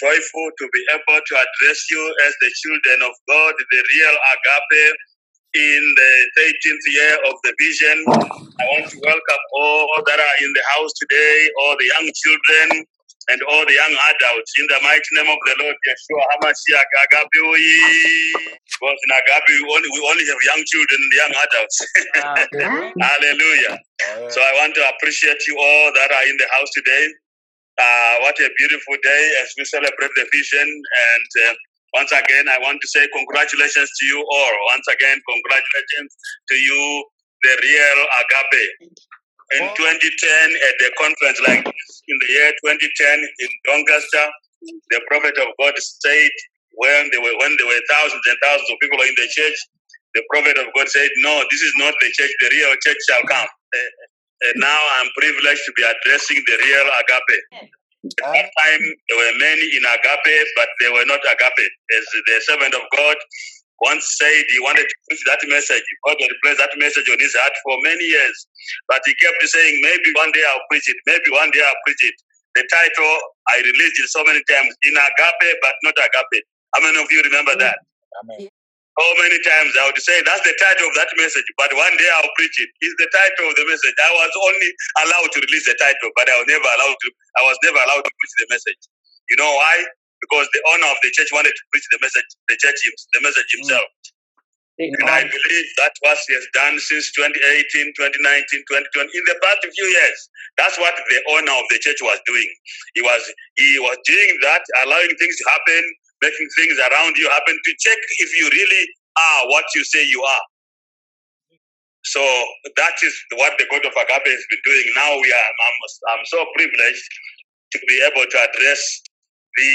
joyful to be able to address you as the children of God, the real agape, in the 13th year of the vision. I want to welcome all that are in the house today, all the young children, and all the young adults in the mighty name of the Lord Yeshua HaMashiach Agape. we- Because in Agape, we only, we only have young children and young adults. Ah, Hallelujah. So I want to appreciate you all that are in the house today. Uh, what a beautiful day as we celebrate the vision. And uh, once again, I want to say congratulations to you all. Once again, congratulations to you, the real Agape. In 2010, at the conference like this, in the year 2010 in Doncaster, the prophet of God said, when there were when there were thousands and thousands of people in the church, the prophet of God said, "No, this is not the church. The real church shall come." And now I'm privileged to be addressing the real agape. At that time, there were many in agape, but they were not agape. As the servant of God once said, he wanted to preach that message. God had placed that message on his heart for many years, but he kept saying, "Maybe one day I'll preach it. Maybe one day I'll preach it." The title I released it so many times in agape, but not agape. How many of you remember that? So many times I would say that's the title of that message, but one day I'll preach it. It's the title of the message. I was only allowed to release the title, but I was never allowed to. I was never allowed to preach the message. You know why? Because the owner of the church wanted to preach the message, the church, the message mm. himself. And I believe that what he has done since 2018, 2019, 2020, in the past few years, that's what the owner of the church was doing. He was he was doing that, allowing things to happen, making things around you happen to check if you really are what you say you are. So that is what the God of Agape has been doing. Now we are. I'm, I'm so privileged to be able to address the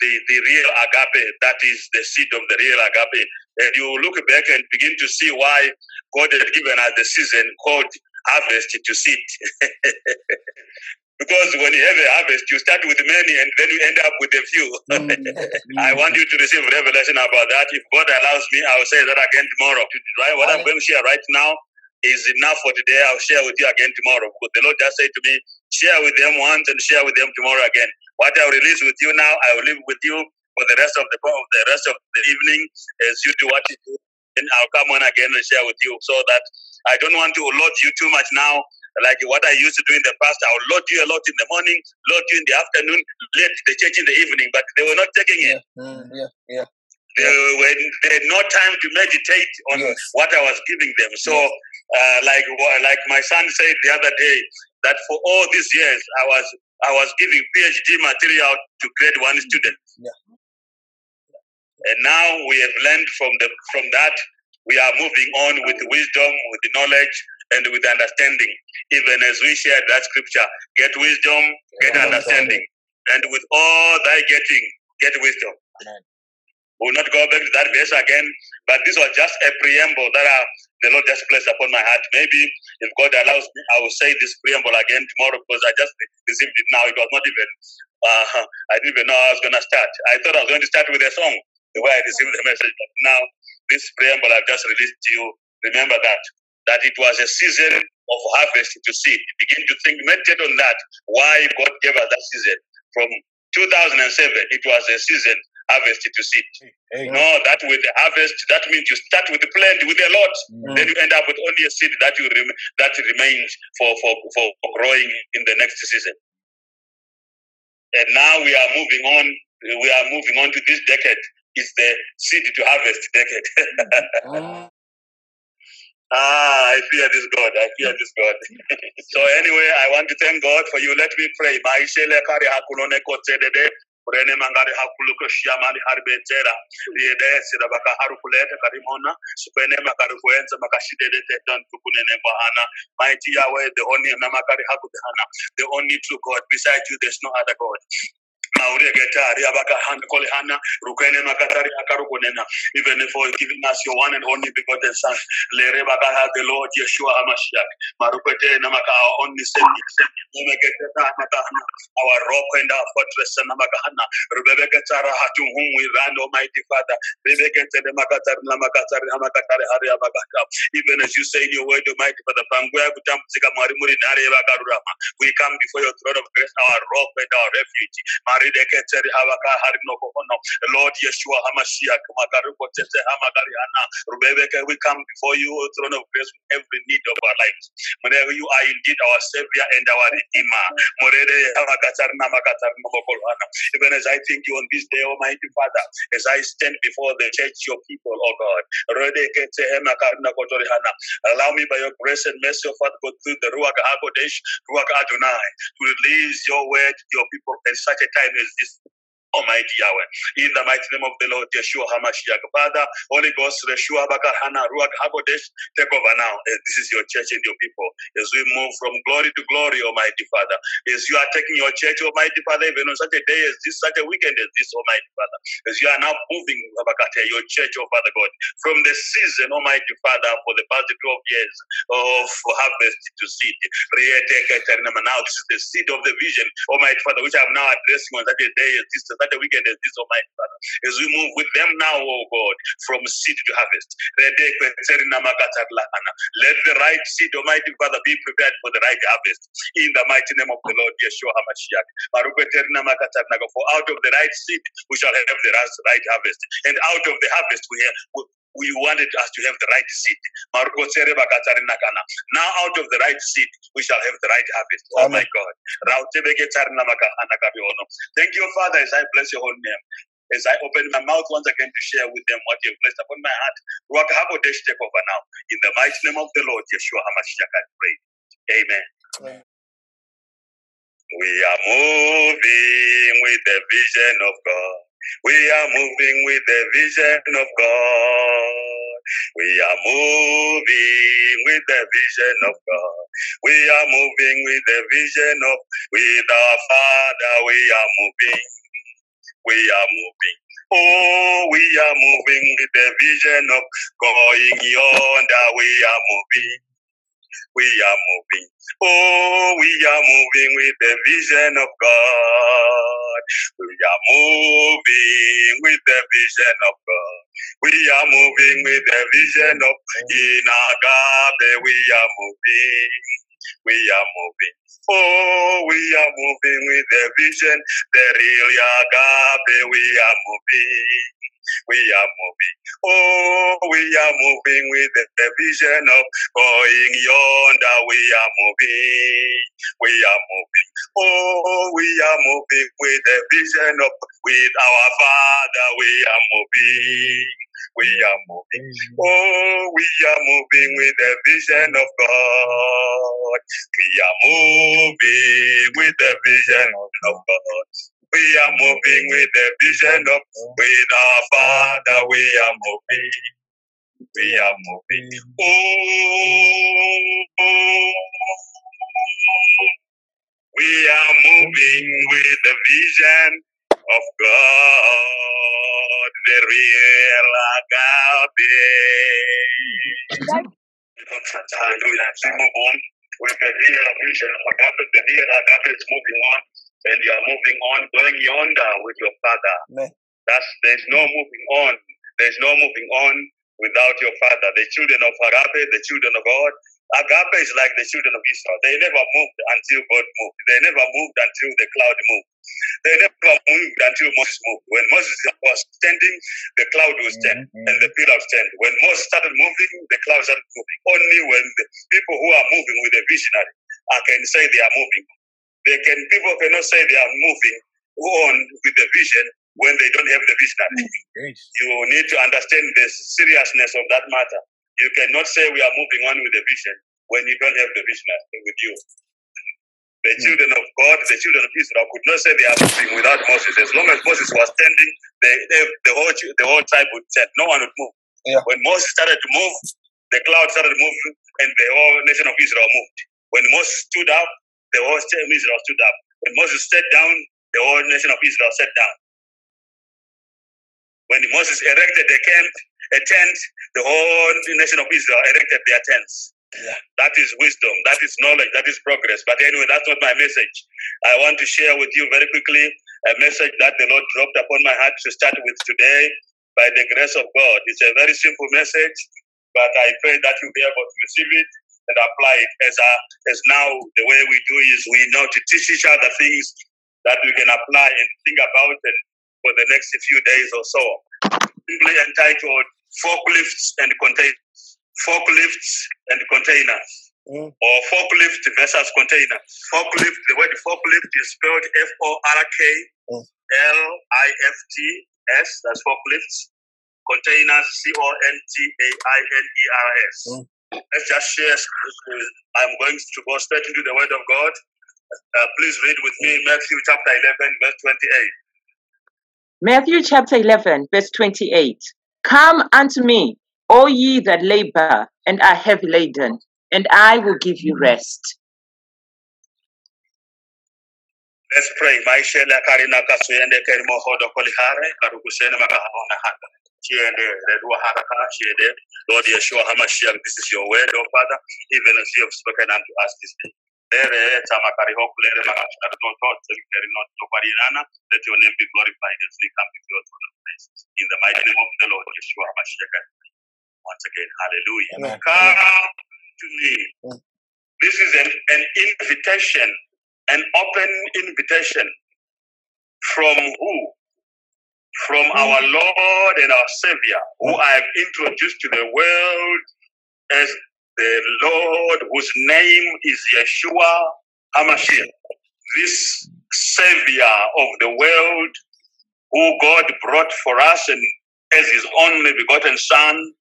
the, the real agape, that is the seed of the real agape. And you look back and begin to see why God had given us the season called harvest to seed. because when you have a harvest, you start with many and then you end up with a few. Mm, I want you to receive revelation about that. If God allows me, I will say that again tomorrow. Right? What I'm going to share right now is enough for today. I'll share with you again tomorrow. Because the Lord just said to me, share with them once and share with them tomorrow again. What I will release with you now, I will leave with you for the rest of the of the rest of the evening as you do what you do. And I'll come on again and share with you so that I don't want to load you too much now. Like what I used to do in the past, I will load you a lot in the morning, load you in the afternoon, late the church in the evening, but they were not taking it. Mm, yeah, yeah. They, were, they had no time to meditate on Yes. what I was giving them. So, uh, like like my son said the other day, that for all these years I was I was giving PhD material to grade one student. Yeah. And now we have learned from the from that we are moving on with wisdom, with knowledge, and with understanding. Even as we shared that scripture, get wisdom, get Yeah. understanding, and with all thy getting, get wisdom. Amen. We'll not go back to that verse again, but this was just a preamble that uh, the Lord just placed upon my heart. Maybe if God allows me, I will say this preamble again tomorrow because I just received it now. It was not even, uh, I didn't even know I was going to start. I thought I was going to start with a song, the way I received the message. But now, this preamble I've just released to you, remember that, that it was a season of harvest to seed. Begin to think, meditate on that, why God gave us that season. From 2007, it was a season harvest to seed. Hey. No, that with the harvest, that means you start with the plant with a lot, Mm. then you end up with only a seed that you rem- that remains for, for for growing in the next season. And now we are moving on. We are moving on to this decade. It's the seed to harvest decade. Mm. Ah, I fear this God. I fear this God. so anyway, I want to thank God for you. Let me pray. Maishele kari hakulone kotsedede. Urene mangari hakuluko shiamani harbetera. Liede sida baka harukulete karimona. Supene makari kuenza makashidede tetan tukunene kwa hana. Mighty Yahweh, the only namakari hakudhana. The only true God. Besides you, there's no other God. Rukene Makatari Akarukunena, even for giving us your one and only begotten Son, Lere the Lord Yeshua Hamashiach, our only our rock and our fortress, Namakahana, Rebecca Tara, to whom we Almighty Father, Rebecca Makatar Namakatar Hamakatari Hariabakata, even as you say in your word, Almighty Father, we come before your throne of grace, our rock and our refuge. Havaka Lord Yeshua Hamashiach, Rubebeke, we come before you, O throne of grace, with every need of our lives. Whenever you are indeed our Savior and our Redeemer. Morede Havakatarna Makatarna Mokolhana. Even as I thank you on this day, Almighty Father, as I stand before the church, your people, oh God. Allow me by your grace and mercy, O Father, God, through the Ruach HaKodesh, Ruach Adonai, to release your word to your people at such a time as this. Almighty Yahweh, in the mighty name of the Lord Yeshua HaMashiach. Father, Holy Ghost, Yeshua Bakahana, Ruach HaKodesh, take over now. Eh, This is your church and your people. As we move from glory to glory, Almighty Father, as you are taking your church, Almighty Father, even on such a day as this, such a weekend as this, Almighty Father, as you are now moving, your church, oh Father God, from the season, Almighty Father, for the past 12 years of harvest to seed. Now, this is the seed of the vision, Almighty Father, which I'm now addressing on such a day as this, a weekend as this, Almighty Father. As we move with them now, oh God, from seed to harvest. Let the right seed, Almighty Father, be prepared for the right harvest. In the mighty name of the Lord Yeshua HaMashiach. For out of the right seed, we shall have the right harvest. And out of the harvest, we have, we wanted us to have the right seed. Now, out of the right seed, we shall have the right harvest. Oh my. God. Thank you, Father, as I bless your holy name. As I open my mouth once again to share with them what you've placed upon my heart, Ruach HaKodesh take over now. In the mighty name of the Lord, Yeshua HaMashiach, I pray. Amen. Amen. We are moving with the vision of God. We are moving with the vision of God. We are moving with the vision of God. We are moving with the vision of with our Father. We are moving. We are moving. Oh, we are moving with the vision of going yonder. We are moving. We are moving. Oh, we are moving with the vision of God. We are moving with the vision of God. We are moving with the vision of in Agape. We are moving. We are moving. Oh, we are moving with the vision, the real Agape. We are moving. We are moving. Oh, we are moving with the, vision of going yonder. We are moving. We are moving. Oh, we are moving with the vision of with our Father. We are moving. We are moving. Oh, we are moving with the vision of God. We are moving with the vision of God. We are moving with the vision of with our Father. We are moving. We are moving. Oh, we are moving with the vision of God, the real agape. We move on with the real vision of agape, the real agape is moving on, and you are moving on, going yonder with your Father. Amen. That's there's no moving on. There's no moving on without your father. The children of Agape, the children of God. Agape is like the children of Israel. They never moved until God moved. They never moved until the cloud moved. They never moved until Moses moved. When Moses was standing, the cloud was standing mm-hmm. and the pillar was standing. When Moses started moving, the cloud started moving. Only when the people who are moving with a visionary, I can say they are moving. They can people cannot say they are moving on with the vision when they don't have the visionary. Yes. You need to understand the seriousness of that matter. You cannot say we are moving on with the vision when you don't have the vision with you. The Mm. children of God, the children of Israel could not say they are moving without Moses. As long as Moses was standing, they, they, the whole the whole tribe would stand. No one would move. Yeah. When Moses started to move, the cloud started moving, and the whole nation of Israel moved. When Moses stood up, the whole nation of Israel stood up. When Moses sat down, the whole nation of Israel sat down. When Moses erected the camp, a tent, the whole nation of Israel erected their tents. Yeah. That is wisdom. That is knowledge. That is progress. But anyway, that's not my message. I want to share with you very quickly a message that the Lord dropped upon my heart to start with today by the grace of God. It's a very simple message, but I pray that you'll be able to receive it and apply it as, a, as now the way we do is we know to teach each other things that we can apply and think about and for the next few days or so. Simply entitled Forklifts and Containers forklifts and containers. Mm. Or forklift versus container. Forklift, the word forklift is spelled F O R K Mm. L I F T S, that's forklifts. Containers, C O N T A I N E R S. Mm. Let's just share. scripture. I'm going to go straight into the word of God. Uh, please read with me Matthew chapter 11, verse 28. Matthew chapter 11, verse 28. Come unto me, all ye that labor and are heavy laden, and I will give you rest. Let's pray. Maishela karina kasuyende kerimo hodo kolihare karukusene makahona handa. Chiende redua. Lord Yeshua HaMashiach, this is your word, oh Father, even as you have spoken unto us this day. Lere tamakari hokulere makashkar don't thought keri not to parinana. Let your name be glorified as we come before your throne of grace. In the mighty name of the Lord Yeshua HaMashiach. Once again, hallelujah. Amen. Come to me. Mm. This is an, an invitation, an open invitation from who? From our Lord and our Savior, who I have introduced to the world as the Lord whose name is Yeshua HaMashiach. This Savior of the world, who God brought for us and as his only begotten Son,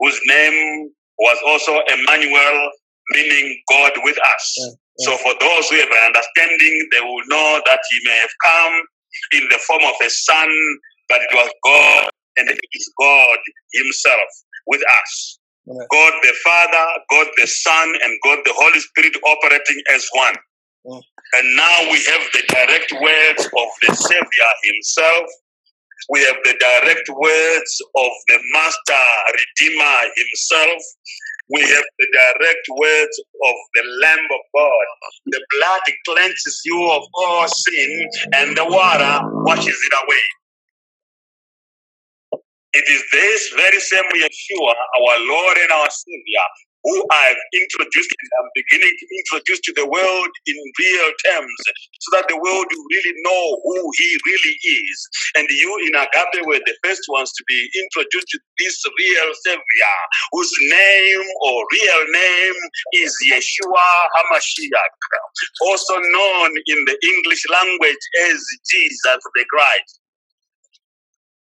whose name was also Emmanuel, meaning God with us. Mm, So for those who have an understanding, they will know that he may have come in the form of a son, but it was God and it is God himself with us. Amen. God the Father, God the Son, and God the Holy Spirit operating as one. Mm. And now we have the direct words of the Savior himself. We have the direct words of the Master Redeemer himself. We have the direct words of the Lamb of God. The blood cleanses you of all sin, and the water washes it away. It is this very same Yeshua, our Lord and our Savior, who I've introduced and I'm beginning to introduce to the world in real terms, so that the world will really know who He really is. And you in Agape were the first ones to be introduced to this real Savior, whose name or real name is Yeshua HaMashiach, also known in the English language as Jesus the Christ.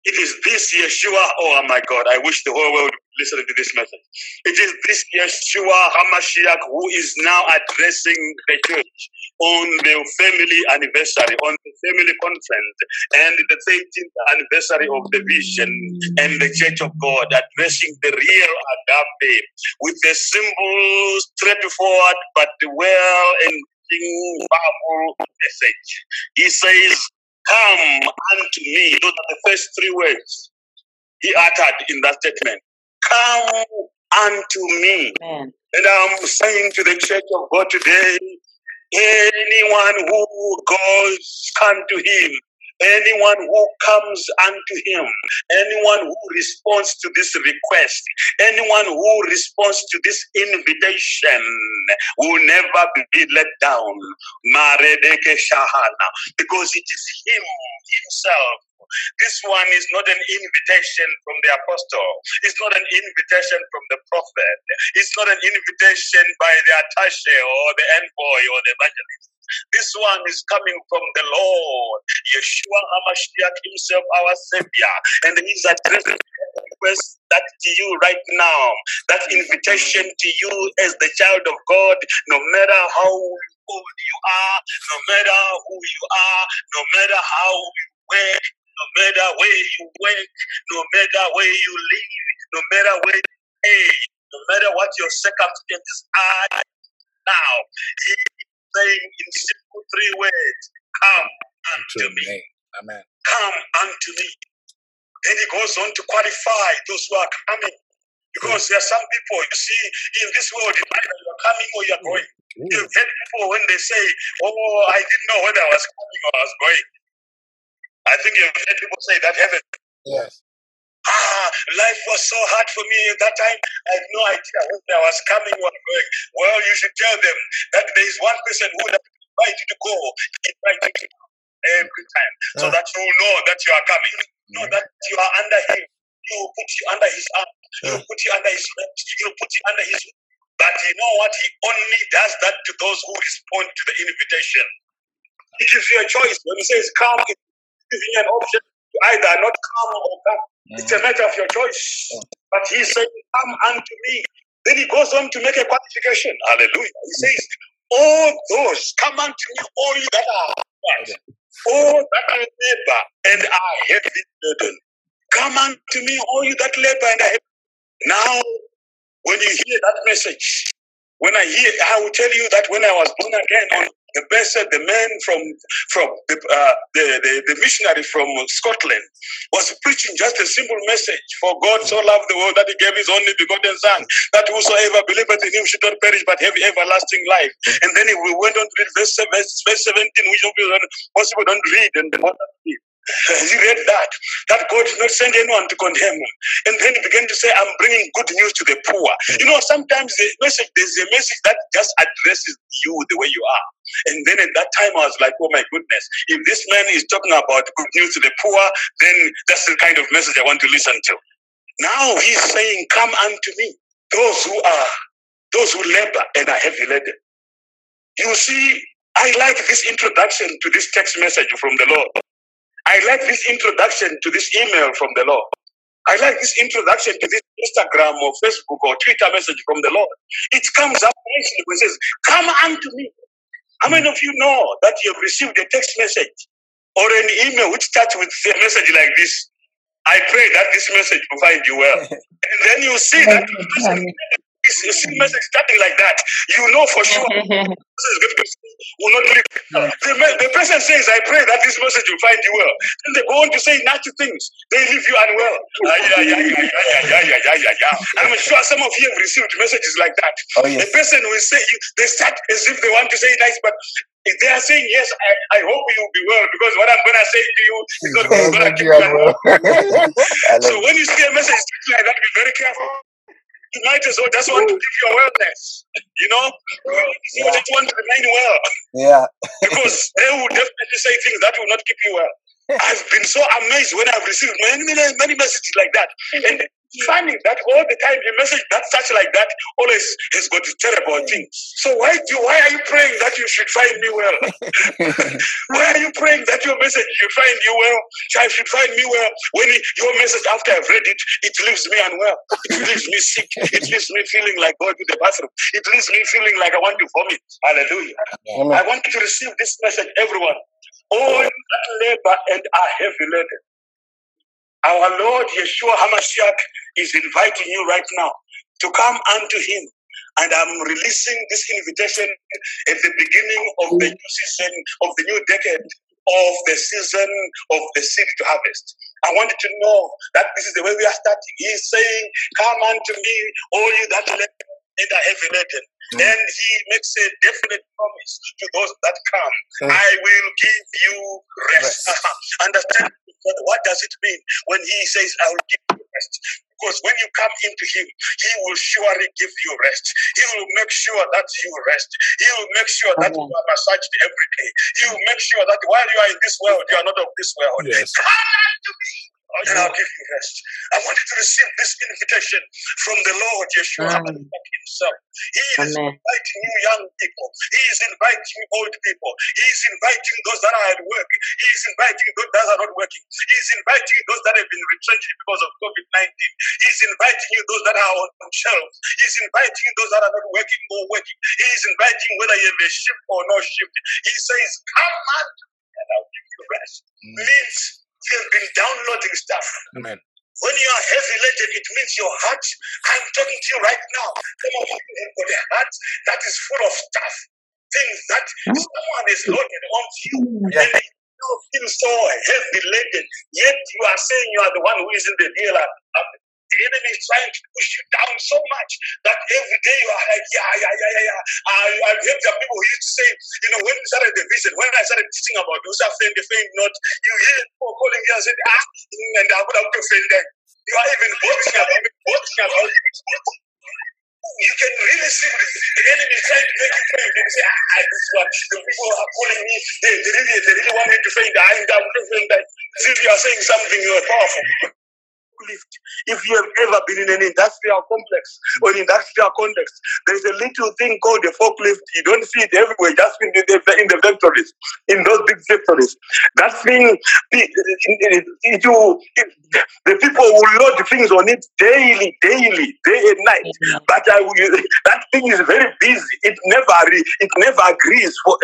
It is this Yeshua, oh, oh my God, I wish the whole world would listen to this message. It is this Yeshua HaMashiach who is now addressing the church on the family anniversary, on the family conference, and the 13th anniversary of the vision and the church of God, addressing the real agape with a simple, straightforward, but well and powerful message. He says, Come unto me. Those are the first three words he uttered in that statement. Come unto me. Amen. And I'm saying to the church of God today, anyone who goes, come to him. Anyone who comes unto him, anyone who responds to this request, anyone who responds to this invitation will never be let down. Because it is him himself this one is not an invitation from the apostle. It's not an invitation from the prophet. It's not an invitation by the attache or the envoy or the evangelist. This one is coming from the Lord, Yeshua HaMashiach himself, our Savior. And he's addressing request that to you right now, that invitation to you as the child of God, no matter how old you are, no matter who you are, no matter how you work, no matter where you work, no matter where you live, no matter where you stay, no matter what your circumstances are now. Saying in simple three words, come unto me. me. Amen. Come unto me. Then he goes on to qualify those who are coming. Because there are some people, you see, in this world, either you are coming or you are going. Ooh, You've heard people when they say, Oh, I didn't know whether I was coming or I was going. I think you've heard people say that heaven. Yes. Ah, life was so hard for me at that time. I had no idea whether I was coming or going. Well, you should tell them that there is one person who will invite you to go, you every time, so Ah. that you know that you are coming. Know Mhm. that you are under him. He will put you under his arm. He Ah. will put you under his left. He will put you under his. But you know what? He only does that to those who respond to the invitation. He gives you a choice. When he says come, he's giving you an option to either not come or come. It's a matter of your choice. But he said, Come unto me. Then he goes on to make a qualification. Hallelujah. He says, All those come unto me, all you that are what? All that are labor and are heavy burden. Come unto me, all you that labor and are heavy. Now, when you hear that message, when I hear, I will tell you that when I was born again on the best, the man from from the, uh, the, the the missionary from Scotland was preaching just a simple message. For God so loved the world that He gave His only begotten Son, that whosoever believeth in Him should not perish but have everlasting life. And then we went on to read verse, verse, verse 17, which most people don't read and they want read. He read that, that God did not send anyone to condemn him. And then he began to say, I'm bringing good news to the poor. You know, sometimes the message, there's a message that just addresses you the way you are. And then at that time, I was like, oh my goodness, if this man is talking about good news to the poor, then that's the kind of message I want to listen to. Now he's saying, Come unto me, those who are, those who labor and are heavy laden. You see, I like this introduction to this text message from the Lord. I like this introduction to this email from the Lord. I like this introduction to this Instagram or Facebook or Twitter message from the Lord. It comes up nicely when says, Come unto me. How many of you know that you have received a text message or an email which starts with a message like this? I pray that this message will find you well. And then you see that you see message starting like that, you know for sure will not leave. The, the person says, I pray that this message will find you well. Then they go on to say nasty things. They leave you unwell. Ah, yeah, yeah, yeah, yeah, yeah, yeah, yeah. I'm sure some of you have received messages like that. Oh, yes. The person will say, they start as if they want to say nice, but they are saying, Yes, I, I hope you'll be well because what I'm going to say to you is not going to keep you so when you see a message like that, be very careful. You might as well just want to give your wellness. You know, you Yeah. just want to remain well Yeah. because they will definitely say things that will not keep you well. I've been so amazed when I've received many, many, many messages like that. And funny that all the time a message that such like that always has got terrible things. So why do why are you praying that you should find me well? why are you praying that your message should find you well? I should find me well. When your message after I've read it, it leaves me unwell. It leaves me sick. It leaves me feeling like going to the bathroom. It leaves me feeling like I want to vomit. Hallelujah. I want you to receive this message, everyone. All that labor and are heavy laden. Our Lord Yeshua HaMashiach is inviting you right now to come unto Him. And I'm releasing this invitation at the beginning of the new season, of the new decade, of the season of the seed to harvest. I want you to know that this is the way we are starting. He is saying, Come unto me, all you that labor and are heavy laden. Mm. And he makes a definite promise to those that come. Mm. I will give you rest. Rest. Understand what does it mean when he says, I will give you rest? Because when you come into him, he will surely give you rest. He will make sure that you rest. He will make sure that you are massaged every day. He will make sure that while you are in this world, you are not of this world. Yes. Come unto me. And I'll give you rest. I want you to receive this invitation from the Lord Yeshua. HaMashiach himself. He is Amen. inviting you young people. He is inviting old people. He is inviting those that are at work. He is inviting those that are not working. He is inviting those that have been retrenched because of COVID 19. He is inviting you those that are on on shelves. He is inviting those that are not working or working. He is inviting whether you have a shift or no shift. He says, Come unto me and I'll give you rest. Mm. Means you've been downloading stuff. Amen. When you are heavy laden, it means your heart. I'm talking to you right now. Some of you have got a heart that is full of stuff, things that someone is loaded onto you. Yeah. And You feel so heavy laden, yet you are saying you are the one who is in the dealer uh, the enemy is trying to push you down so much that every day you are like, yeah, yeah, yeah, yeah, yeah. I, I've heard some people who used to say, you know, when we started the vision, when I started teaching about those are friend, the friend, not, you hear people calling me and said, ah, and I would have to friend them. You are even boasting about it, boasting about it. You can really see the, the enemy trying to make you faint and say, ah, this is what the people are calling me. They, they really, they really want me to faint. I am down to faint. As if you are saying something, you are powerful forklift. If you have ever been in an industrial complex or an industrial context, there is a little thing called a forklift. You don't see it everywhere, just in the, in the factories, in those big factories. That thing, it, it, it, it, the people will load things on it daily, daily, day and night. But I, that thing is very busy. It never, it never agrees for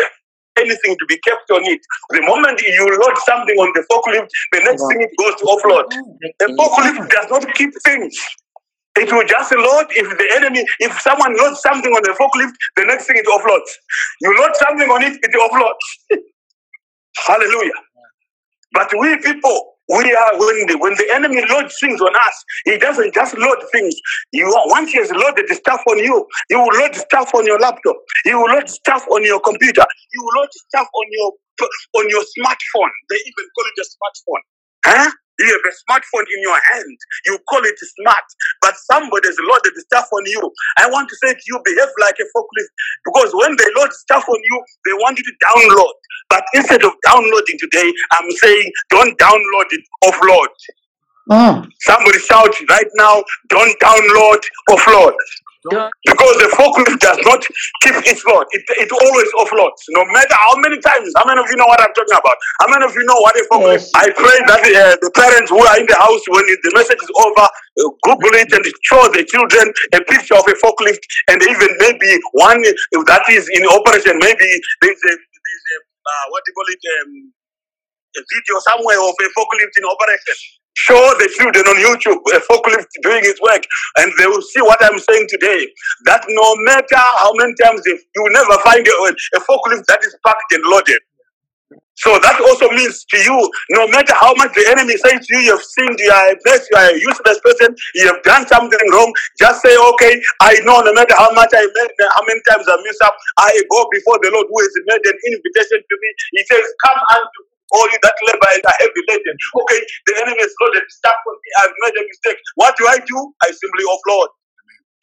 anything to be kept on it. The moment you load something on the forklift, the next thing it goes to offload. The forklift does not keep things. It will just load if the enemy, if someone loads something on the forklift, the next thing it offloads. You load something on it, it offloads. Hallelujah. But we people, we are when the when the enemy loads things on us, he doesn't just load things. You once he has loaded the stuff on you, he will load stuff on your laptop. He will load stuff on your computer. He will load stuff on your on your smartphone. They even call it a smartphone. Huh? You have a smartphone in your hand. You call it smart, but somebody has loaded stuff on you. I want to say to you, behave like a forklift because when they load stuff on you, they want you to download. But instead of downloading today, I'm saying don't download it, offload. Mm. Somebody shout right now, don't download, offload. Because the forklift does not keep its load. It, it always offloads. No matter how many times. How many of you know what I'm talking about? How many of you know what a forklift Yes. I pray that uh, the parents who are in the house, when the message is over, uh, Google it and show the children a picture of a forklift and even maybe one if that is in operation. Maybe there's a, there's a uh, what do you call it? Um, a video somewhere of a forklift in operation. Show the children on YouTube a forklift doing its work, and they will see what I'm saying today. That no matter how many times if you will never find a, a forklift that is packed and loaded. So that also means to you, no matter how much the enemy says to you, you have sinned, you are a mess, you are a useless person, you have done something wrong, just say, okay, I know no matter how much I made, how many times I mess up, I go before the Lord who has made an invitation to me. He says, come unto me, you that labor and are heavy laden. Okay, the enemy has loaded stuff on me, I've made a mistake. What do I do? I simply offload.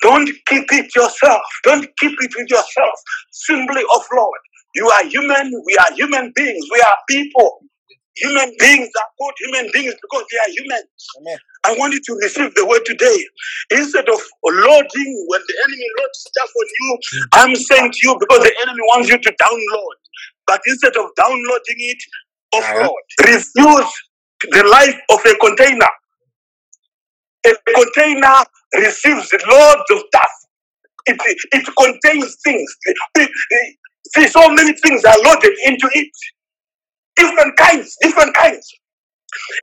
Don't keep it yourself. Don't keep it with yourself. Simply offload. You are human. We are human beings. We are people. Human beings are called human beings because they are human. Amen. I want you to receive the word today. Instead of loading when the enemy loads stuff on you, I'm saying to you because the enemy wants you to download. But instead of downloading it, offload. Refuse the life of a container. A container receives loads of stuff. It, it contains things. See, so many things are loaded into it. Different kinds, different kinds.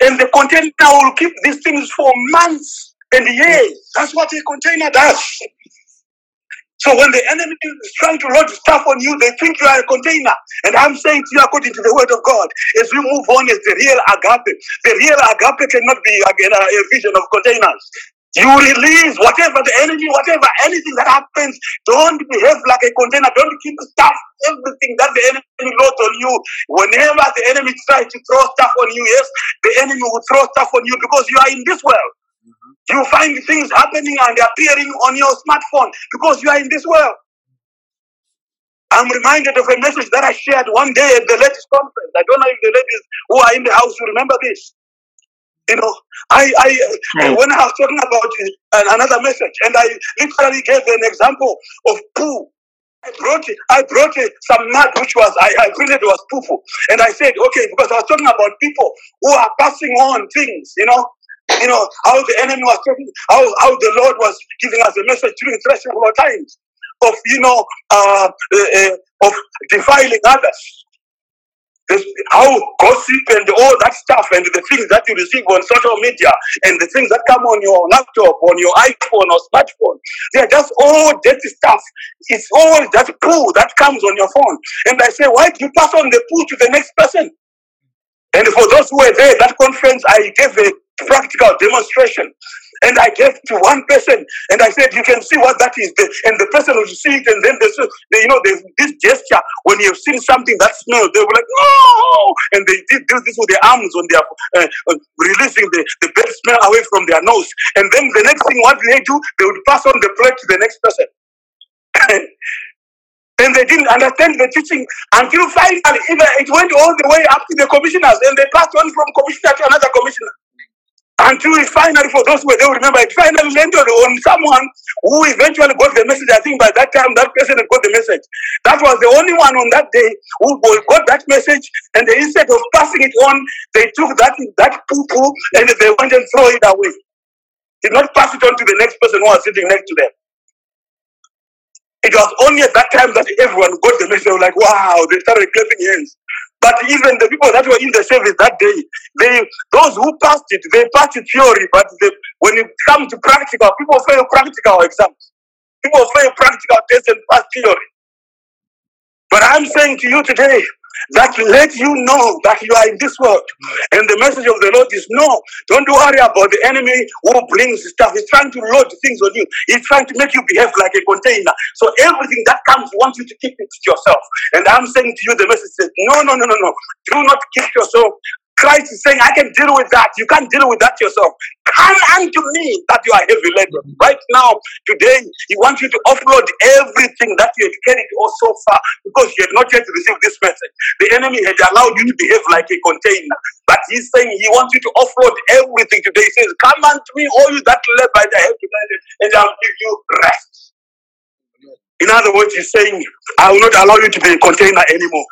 And the container will keep these things for months and years. That's what a container does. So when the enemy is trying to load stuff on you, they think you are a container. And I'm saying to you, according to the word of God, as we move on, as the real agape, the real agape cannot be uh, again a, a vision of containers. You release whatever the enemy, whatever anything that happens. Don't behave like a container. Don't keep stuff, everything that the enemy loads on you. Whenever the enemy tries to throw stuff on you, yes, the enemy will throw stuff on you because you are in this world. You find things happening and appearing on your smartphone because you are in this world. I'm reminded of a message that I shared one day at the ladies' conference. I don't know if the ladies who are in the house will remember this. You know, I, I uh, when I was talking about it, another message, and I literally gave an example of poo. I brought it, I brought it, some mud which was I, I printed was poo poo and I said okay because I was talking about people who are passing on things, you know, you know how the enemy was talking, how how the Lord was giving us a message during threshold times of you know uh, uh, of defiling others. How gossip and all that stuff and the things that you receive on social media and the things that come on your laptop, on your iPhone or smartphone, they are just all dirty stuff. It's all that poo that comes on your phone. And I say, why do you pass on the poo to the next person? And for those who were there, that conference, I gave a practical demonstration. And I gave to one person, and I said, "You can see what that is." And the person will see it, and then they, you know, this gesture when you've seen something that smells. They were like, "Oh!" And they did this with their arms on their, uh, uh, releasing the, the bad smell away from their nose. And then the next thing, what do they do? They would pass on the plate to the next person. and they didn't understand the teaching until finally it went all the way up to the commissioners, and they passed on from commissioner to another commissioner until it finally, for those who don't remember, it finally landed on someone who eventually got the message. I think by that time, that person got the message. That was the only one on that day who got that message, and they, instead of passing it on, they took that that poo poo and they went and throw it away. Did not pass it on to the next person who was sitting next to them. It was only at that time that everyone got the message. They were like, wow, they started clapping hands. But even the people that were in the service that day, they those who passed it, they passed it theory, but they, when it comes to practical, people fail practical exams. People fail practical tests and pass theory. But I'm saying to you today that let you know that you are in this world. And the message of the Lord is no, don't worry about the enemy who brings stuff. He's trying to load things on you. He's trying to make you behave like a container. So everything that comes, he wants you to keep it to yourself. And I'm saying to you, the message says, no, no, no, no, no. Do not keep yourself. Christ is saying, I can deal with that. You can't deal with that yourself. Come unto me that you are heavy laden. Right now, today, he wants you to offload everything that you have carried all so far because you have not yet received this message. The enemy had allowed you to behave like a container. But he's saying he wants you to offload everything today. He says, Come unto me, all you that labor by the heavy laden, and I'll give you rest. In other words, he's saying, I will not allow you to be a container anymore.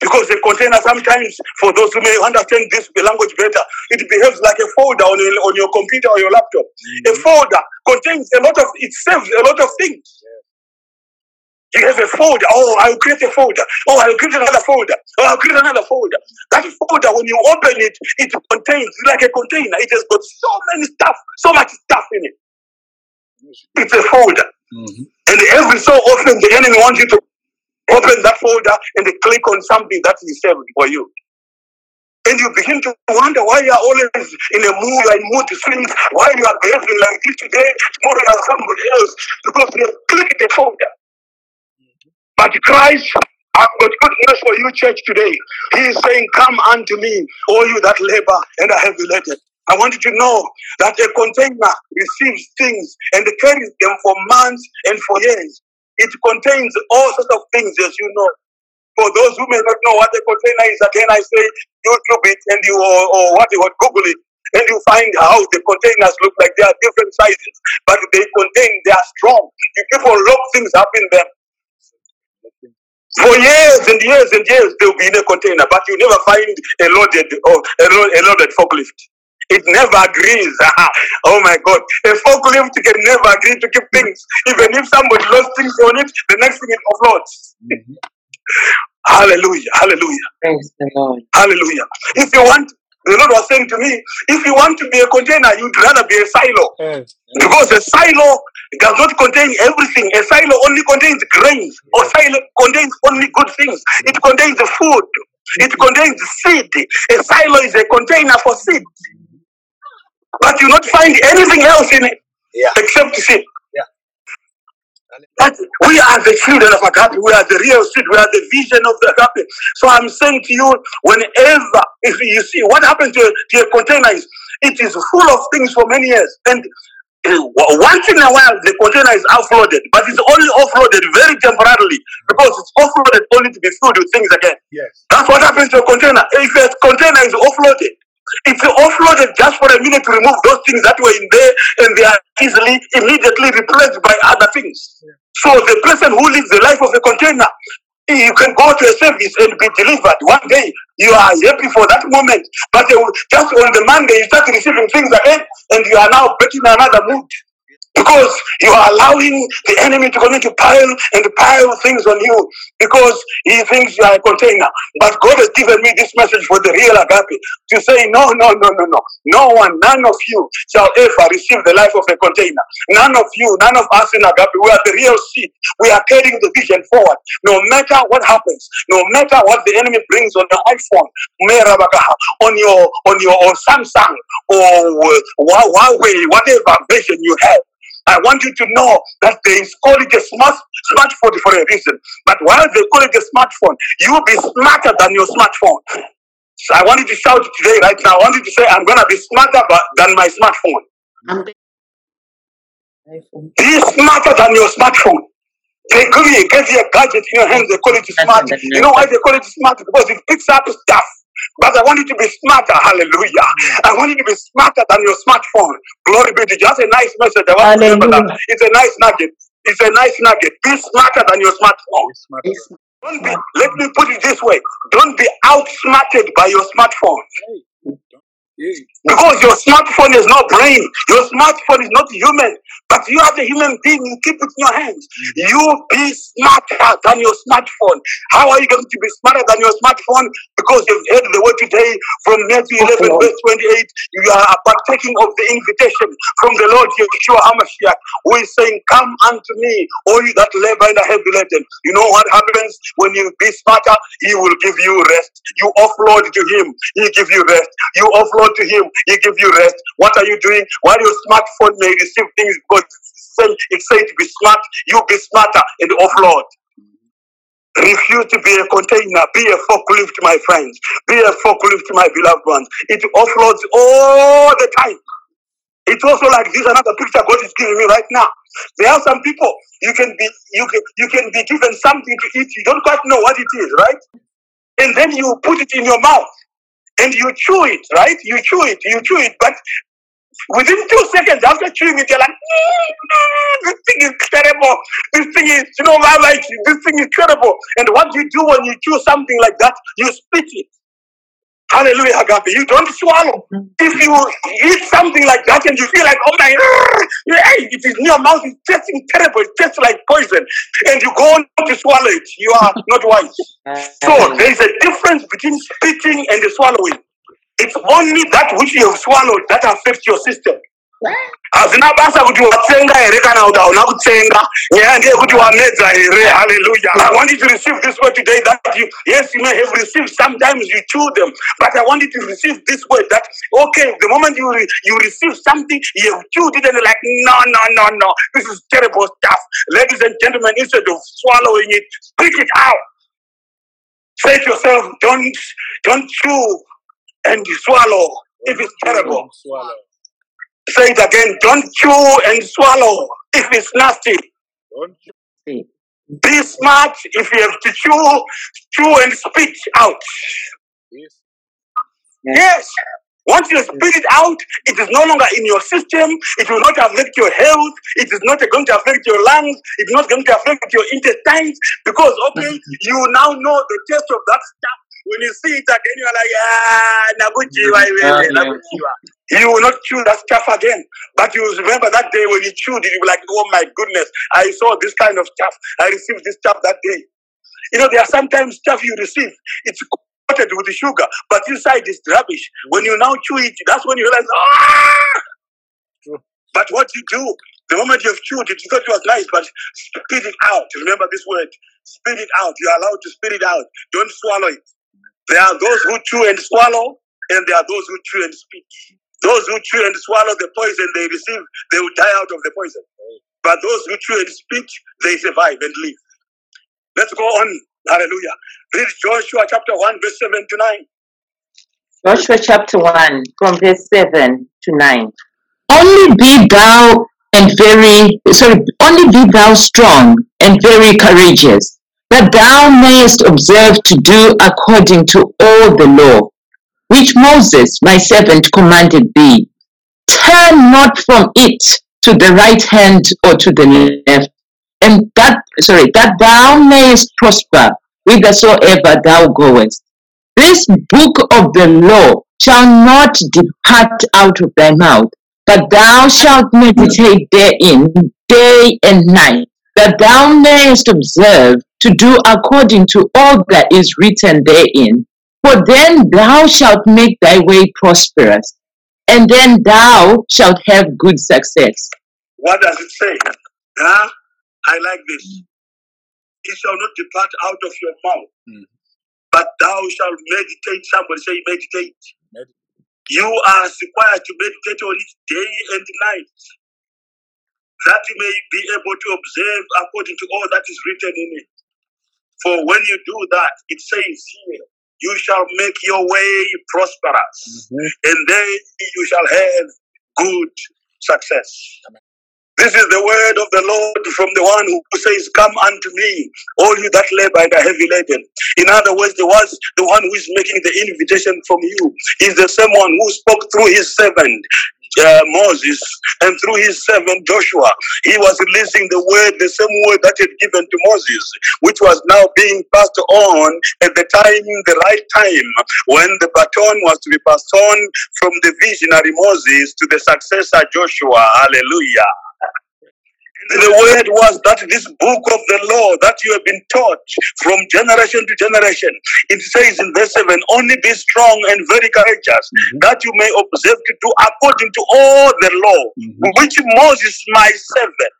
Because a container sometimes, for those who may understand this language better, it behaves like a folder on your, on your computer or your laptop. A mm-hmm. folder contains a lot of, it saves a lot of things. You have a folder. Oh, I'll create a folder. Oh, I'll create another folder. Oh, I'll create another folder. That folder, when you open it, it contains like a container. It has got so many stuff, so much stuff in it. It's a folder. Mm-hmm. And every so often, the enemy wants you to open that folder and click on something that is saved for you. And you begin to wonder why you are always in a mood, in mood swings, why you are behaving like this today, tomorrow you are somebody else, because you clicked the folder. But Christ, I've got good news for you, church, today. He is saying, Come unto me, all you that labor and are heavy laden. I want you to know that a container receives things and carries them for months and for years. It contains all sorts of things, as you know. For those who may not know what a container is, again, I say YouTube it and you or, or what you would Google it, and you find how the containers look like. They are different sizes, but they contain, they are strong. You people lock things up in them. For years and years and years, they'll be in a container, but you never find a loaded or a, lo- a loaded forklift. It never agrees. Ah, oh my God. A forklift can never agree to keep things. Even if somebody lost things on it, the next thing it offloads. Hallelujah. Hallelujah. Praise the Lord. Hallelujah. If you want, the Lord was saying to me, if you want to be a container, you'd rather be a silo. Yes. Because a silo does not contain everything. A silo only contains grains, or silo contains only good things. It contains the food. It contains seed. A silo is a container for seed. But you not find anything else in it Yeah. except. Yeah. But we are the children of agape. We are the real seed. We are the vision of the agape. So I'm saying to you, whenever if you see what happened to, to a container is it is full of things for many years. And uh, once in a while the container is offloaded, but it's only offloaded very temporarily because it's offloaded only to be filled with things again. Yes. That's what happens to a container. If a container is offloaded, it's offloaded just for a minute to remove those things that were in there and they are easily, immediately replaced by other things. So the person who lives the life of a container, you can go to a service and be delivered. One day you are happy for that moment, but just on the Monday you start receiving things again and you are now back in another mood. Because you are allowing the enemy to continue to pile and pile things on you because he thinks you are a container. But God has given me this message for the real agape to say, no, no, no, no, no. No one, none of you shall ever receive the life of a container. None of you, none of us in agape, we are the real seed. We are carrying the vision forward. No matter what happens, no matter what the enemy brings on the iPhone, on your on your on Samsung or uh, Huawei, whatever vision you have. I want you to know that they call it a smart smartphone for a reason. But while they call it a smartphone, you'll be smarter than your smartphone. So I want you to shout today, right now. I want you to say, I'm gonna be smarter than my smartphone. Be smarter than your smartphone. They give you, give you a gadget in your hands, they call it smart. You know why they call it smart? Because it picks up stuff. But I want you to be smarter. Hallelujah. I want you to be smarter than your smartphone. Glory be to you. That's a nice message. I want to remember that. It's a nice nugget. It's a nice nugget. Be smarter than your smartphone. Don't be, let me put it this way. Don't be outsmarted by your smartphone. Because your smartphone is not brain. Your smartphone is not human. But you are the human being. You keep it in your hands. You be smarter than your smartphone. How are you going to be smarter than your smartphone? Because you've heard the word today from Matthew 11, verse 28. You are partaking of the invitation from the Lord Yeshua HaMashiach, who is saying, Come unto me, all you that labor and are heavy laden. You know what happens when you be smarter? He will give you rest. You offload to Him, He give you rest. You offload to Him, He give you rest. What are you doing? While your smartphone may receive things because it's said to be smart, you be smarter and offload. Refuse to be a container. Be a forklift, my friends. Be a forklift, my beloved ones. It offloads all the time. It's also like this another picture God is giving me right now. There are some people you can be you can you can be given something to eat. You don't quite know what it is, right? And then you put it in your mouth and you chew it, right? You chew it, you chew it, but within two seconds after chewing it, you're like, mm, this thing is terrible. This thing is, you know, I like this thing is terrible. And what you do when you chew something like that, you spit it. Hallelujah, agape. You don't swallow. Mm. If you eat something like that and you feel like, oh my, uh, hey, it is in your mouth, it's tasting terrible, it tastes like poison, and you go on to swallow it, you are not wise. So uh, there is a difference between spitting and swallowing. It's only that which you have swallowed that affects your system. Hazina basa kuti watsenga here kana kuti hauna kutsenga? Nyaya ndeyekuti wamedza here? Hallelujah. I want you to receive this word today that you yes you may have received sometimes you chew them but i want you to receive this word that okay the moment you re, you receive something you chewed it and you're like no no no no. This is terrible stuff. Ladies and gentlemen instead of swallowing it speak it out. Say to yourself don't don't chew and swallow if it's terrible Say it again. Don't chew and swallow if it's nasty. Don't chew. Be smart if you have to chew, chew and spit out. Yes. yes. Once you spit it out, it is no longer in your system. It will not affect your health. It is not going to affect your lungs. It's not going to affect your intestines because, okay, you now know the taste of that stuff. When you see it again, you're like, ah, iwewe, nagujiwa. You will not chew that stuff again. But you remember that day when you chewed it, you were like, oh my goodness, I saw this kind of stuff. I received this stuff that day. You know, there are sometimes stuff you receive, it's coated with the sugar, but inside is rubbish. When you now chew it, that's when you realize, ah! But what you do, the moment you've chewed it, you thought it was nice, but spit it out. Remember this word. Spit it out. You're allowed to spit it out. Don't swallow it. There are those who chew and swallow, and there are those who chew and spit. Those who chew and swallow the poison they receive, they will die out of the poison. But those who chew and spit, they survive and live. Let's go on. Hallelujah. Read Joshua chapter 1, verse 7 to 9. Joshua chapter 1, from verse 7 to 9. Only be thou and very, sorry, only be thou strong and very courageous, that thou mayest observe to do according to all the law, which Moses my servant commanded thee. Turn not from it to the right hand or to the left, and that, sorry, that thou mayest prosper whithersoever thou goest. This book of the law shall not depart out of thy mouth, but thou shalt meditate therein day and night, that thou mayest observe to do according to all that is written therein. For then thou shalt make thy way prosperous, and then thou shalt have good success. What does it say? Huh? I like this. It shall not depart out of your mouth, Mm. but thou shalt meditate. Somebody say, meditate. Med- You are required to meditate on it day and night, that you may be able to observe according to all that is written in it. For when you do that, it says here, you shall make your way prosperous, Mhm. and then you shall have good success. Amen. This is the word of the Lord from the one who says, Come unto me, all you that labor and are heavy laden. In other words, the the one who is making the invitation from you is the same one who spoke through his servant. Uh, Moses and through his servant Joshua, he was releasing the word, the same word that he had given to Moses, which was now being passed on at the time, the right time, when the baton was to be passed on from the visionary Moses to the successor Joshua. Hallelujah. The word was that this book of the law that you have been taught from generation to generation. It says in verse 7 only be strong and very courageous, Mhm. that you may observe to do according to all the law, Mhm. which Moses, my servant,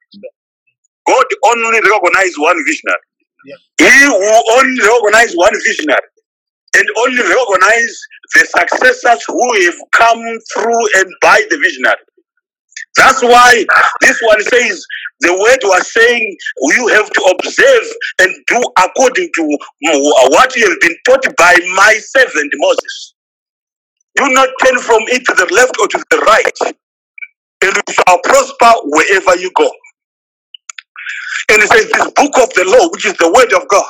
God only recognized one visionary. Yeah. He will only recognize one visionary and only recognize the successors who have come through and by the visionary. That's why this one says the word was saying you have to observe and do according to what you have been taught by my servant Moses. Do not turn from it to the left or to the right, and you shall prosper wherever you go. And it says, This book of the law, which is the word of God.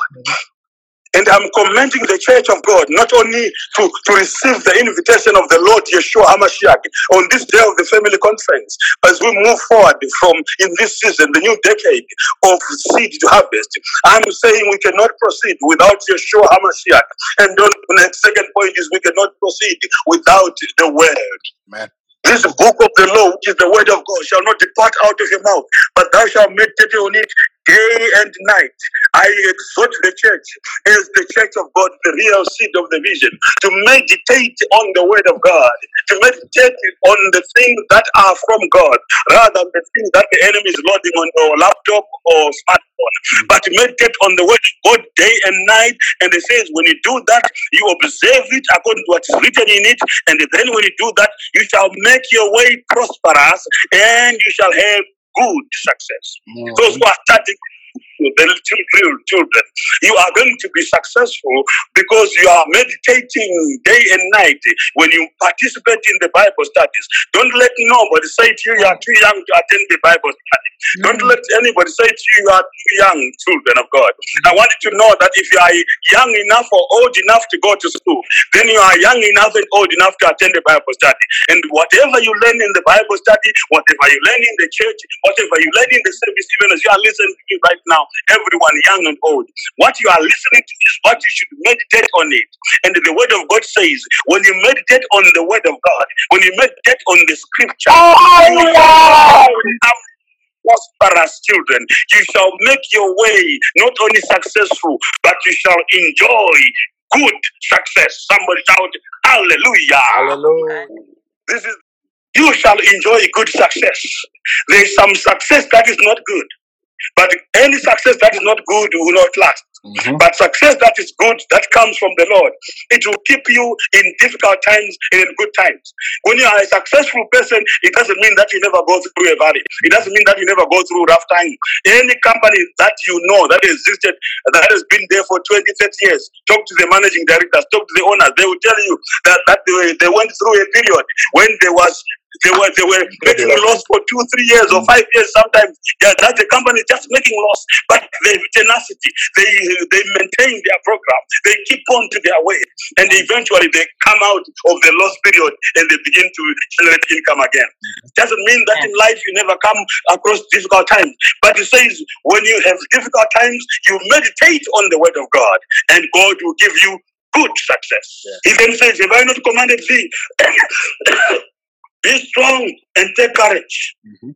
And I'm commending the church of God not only to, to receive the invitation of the Lord Yeshua HaMashiach on this day of the family conference, as we move forward from in this season, the new decade of seed to harvest. I'm saying we cannot proceed without Yeshua HaMashiach. And the next second point is we cannot proceed without the word. Amen. This book of the law, which is the word of God, shall not depart out of your mouth, but thou shalt meditate on it day and night. I exhort the church as the church of God, the real seed of the vision, to meditate on the word of God, to meditate on the things that are from God, rather than the things that the enemy is loading on your laptop or smartphone. But meditate on the word of God day and night. And it says, when you do that, you observe it according to what is written in it. And then when you do that, you shall make your way prosperous and you shall have good success. Those who are the little children, you are going to be successful because you are meditating day and night when you participate in the Bible studies. Don't let nobody say to you, you are too young to attend the Bible study. Don't let anybody say to you, you are too young, children of God. I want you to know that if you are young enough or old enough to go to school, then you are young enough and old enough to attend the Bible study. And whatever you learn in the Bible study, whatever you learn in the church, whatever you learn in the service, even as you are listening to me right now, everyone, young and old, what you are listening to is what you should meditate on it. And the word of God says, when you meditate on the word of God, when you meditate on the scripture, you shall become prosperous children. You shall make your way not only successful, but you shall enjoy good success. Somebody shout, Hallelujah. Hallelujah. This is you shall enjoy good success. There is some success that is not good. But any success that is not good will not last. Mhm. But success that is good, that comes from the Lord, it will keep you in difficult times and in good times. When you are a successful person, it doesn't mean that you never go through a valley. It doesn't mean that you never go through rough times. Any company that you know that existed, that has been there for 20, 30 years, talk to the managing directors, talk to the owners. They will tell you that, that they, they went through a period when there was they were they were making loss for two, three years or five years sometimes. Yeah, that the company is just making loss, but they tenacity, they they maintain their program, they keep on to their way, and eventually they come out of the loss period and they begin to generate income again. Mm-hmm. Doesn't mean that in life you never come across difficult times, but it says when you have difficult times, you meditate on the word of God, and God will give you good success. He then says, Have I not commanded thee? Be strong and take courage. Mhm.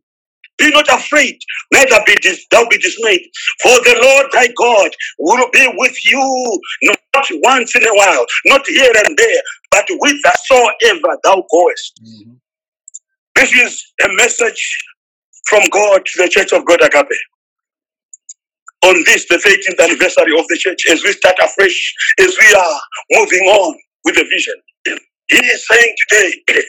Be not afraid, neither be dis- thou be dismayed. For the Lord thy God will be with you, not once in a while, not here and there, but whithersoever thou goest. Mhm. This is a message from God to the Church of God Agape. On this, the 13th anniversary of the church, as we start afresh, as we are moving on with the vision. He is saying today,